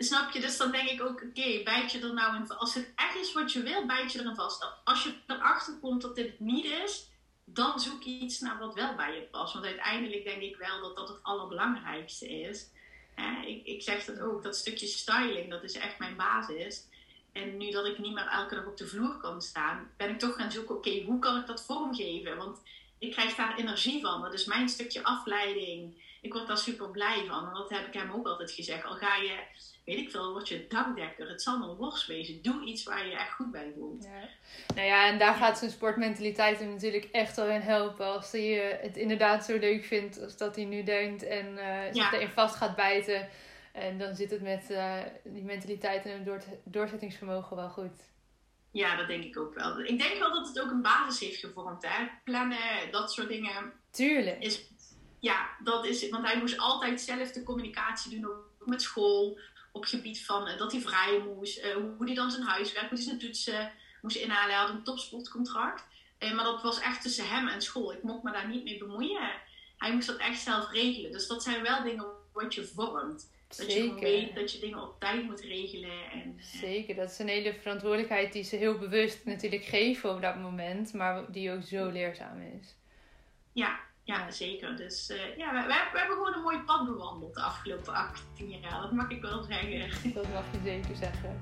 Snap je? Dus dan denk ik ook, oké, bijt je er nou in Als het echt is wat je wil, bijt je erin vast. Als je erachter komt dat dit niet is, dan zoek je iets naar wat wel bij je past. Want uiteindelijk denk ik wel dat dat het allerbelangrijkste is. ik, ik zeg dat ook, dat stukje styling, dat is echt mijn basis. En nu dat ik niet meer elke dag op de vloer kan staan, ben ik toch gaan zoeken, oké, hoe kan ik dat vormgeven? Want ik krijg daar energie van. Dat is mijn stukje afleiding. Ik word daar super blij van. En dat heb ik hem ook altijd gezegd. Al ga je, weet ik veel, word je dakdekker. Het zal een worst wezen. Doe iets waar je echt goed bij voelt. Ja. Nou ja, en daar gaat zijn sportmentaliteit hem natuurlijk echt al in helpen. Als hij het inderdaad zo leuk vindt als dat hij nu denkt. En uh, zich erin vast gaat bijten en dan zit het met uh, die mentaliteit en het doorzettingsvermogen wel goed. Ja, dat denk ik ook wel. Ik denk wel dat het ook een basis heeft gevormd. Hè? Plannen, dat soort dingen. Tuurlijk. Is, ja, dat is Want hij moest altijd zelf de communicatie doen, ook met school. Op gebied van uh, dat hij vrij moest. Uh, hoe hij dan zijn huiswerk, hoe hij zijn toetsen moest inhalen. Hij had een topsportcontract. maar dat was echt tussen hem en school. Ik mocht me daar niet mee bemoeien. Hij moest dat echt zelf regelen. Dus dat zijn wel dingen wat je vormt. Dat Zeker. je weet dat je dingen op tijd moet regelen. En, eh, Zeker, dat is een hele verantwoordelijkheid die ze heel bewust natuurlijk geven op dat moment, maar die ook zo leerzaam is. Ja, ja, zeker. Dus uh, ja, we, we, hebben gewoon een mooi pad bewandeld de afgelopen 18 jaar. Dat mag ik wel zeggen. [LAUGHS] Dat mag je zeker zeggen.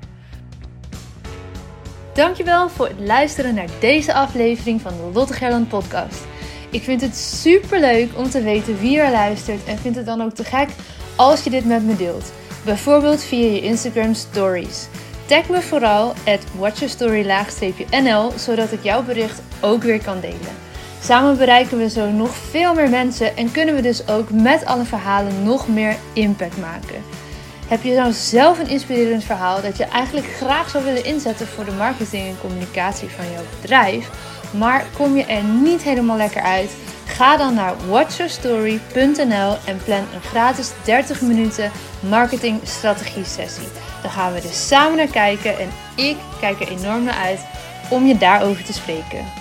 Dankjewel voor het luisteren naar deze aflevering van de Lotte Gerland podcast. Ik vind het super leuk om te weten wie er luistert en vind het dan ook te gek als je dit met me deelt. Bijvoorbeeld via je Instagram stories. Tag me vooral at watchyourstory-nl zodat ik jouw bericht ook weer kan delen. Samen bereiken we zo nog veel meer mensen en kunnen we dus ook met alle verhalen nog meer impact maken. Heb je nou zelf een inspirerend verhaal dat je eigenlijk graag zou willen inzetten voor de marketing en communicatie van jouw bedrijf, maar kom je er niet helemaal lekker uit? Ga dan naar watchyourstory.nl en plan een gratis 30 minuten marketing strategie sessie. Dan gaan we er samen naar kijken en ik kijk er enorm naar uit om je daarover te spreken.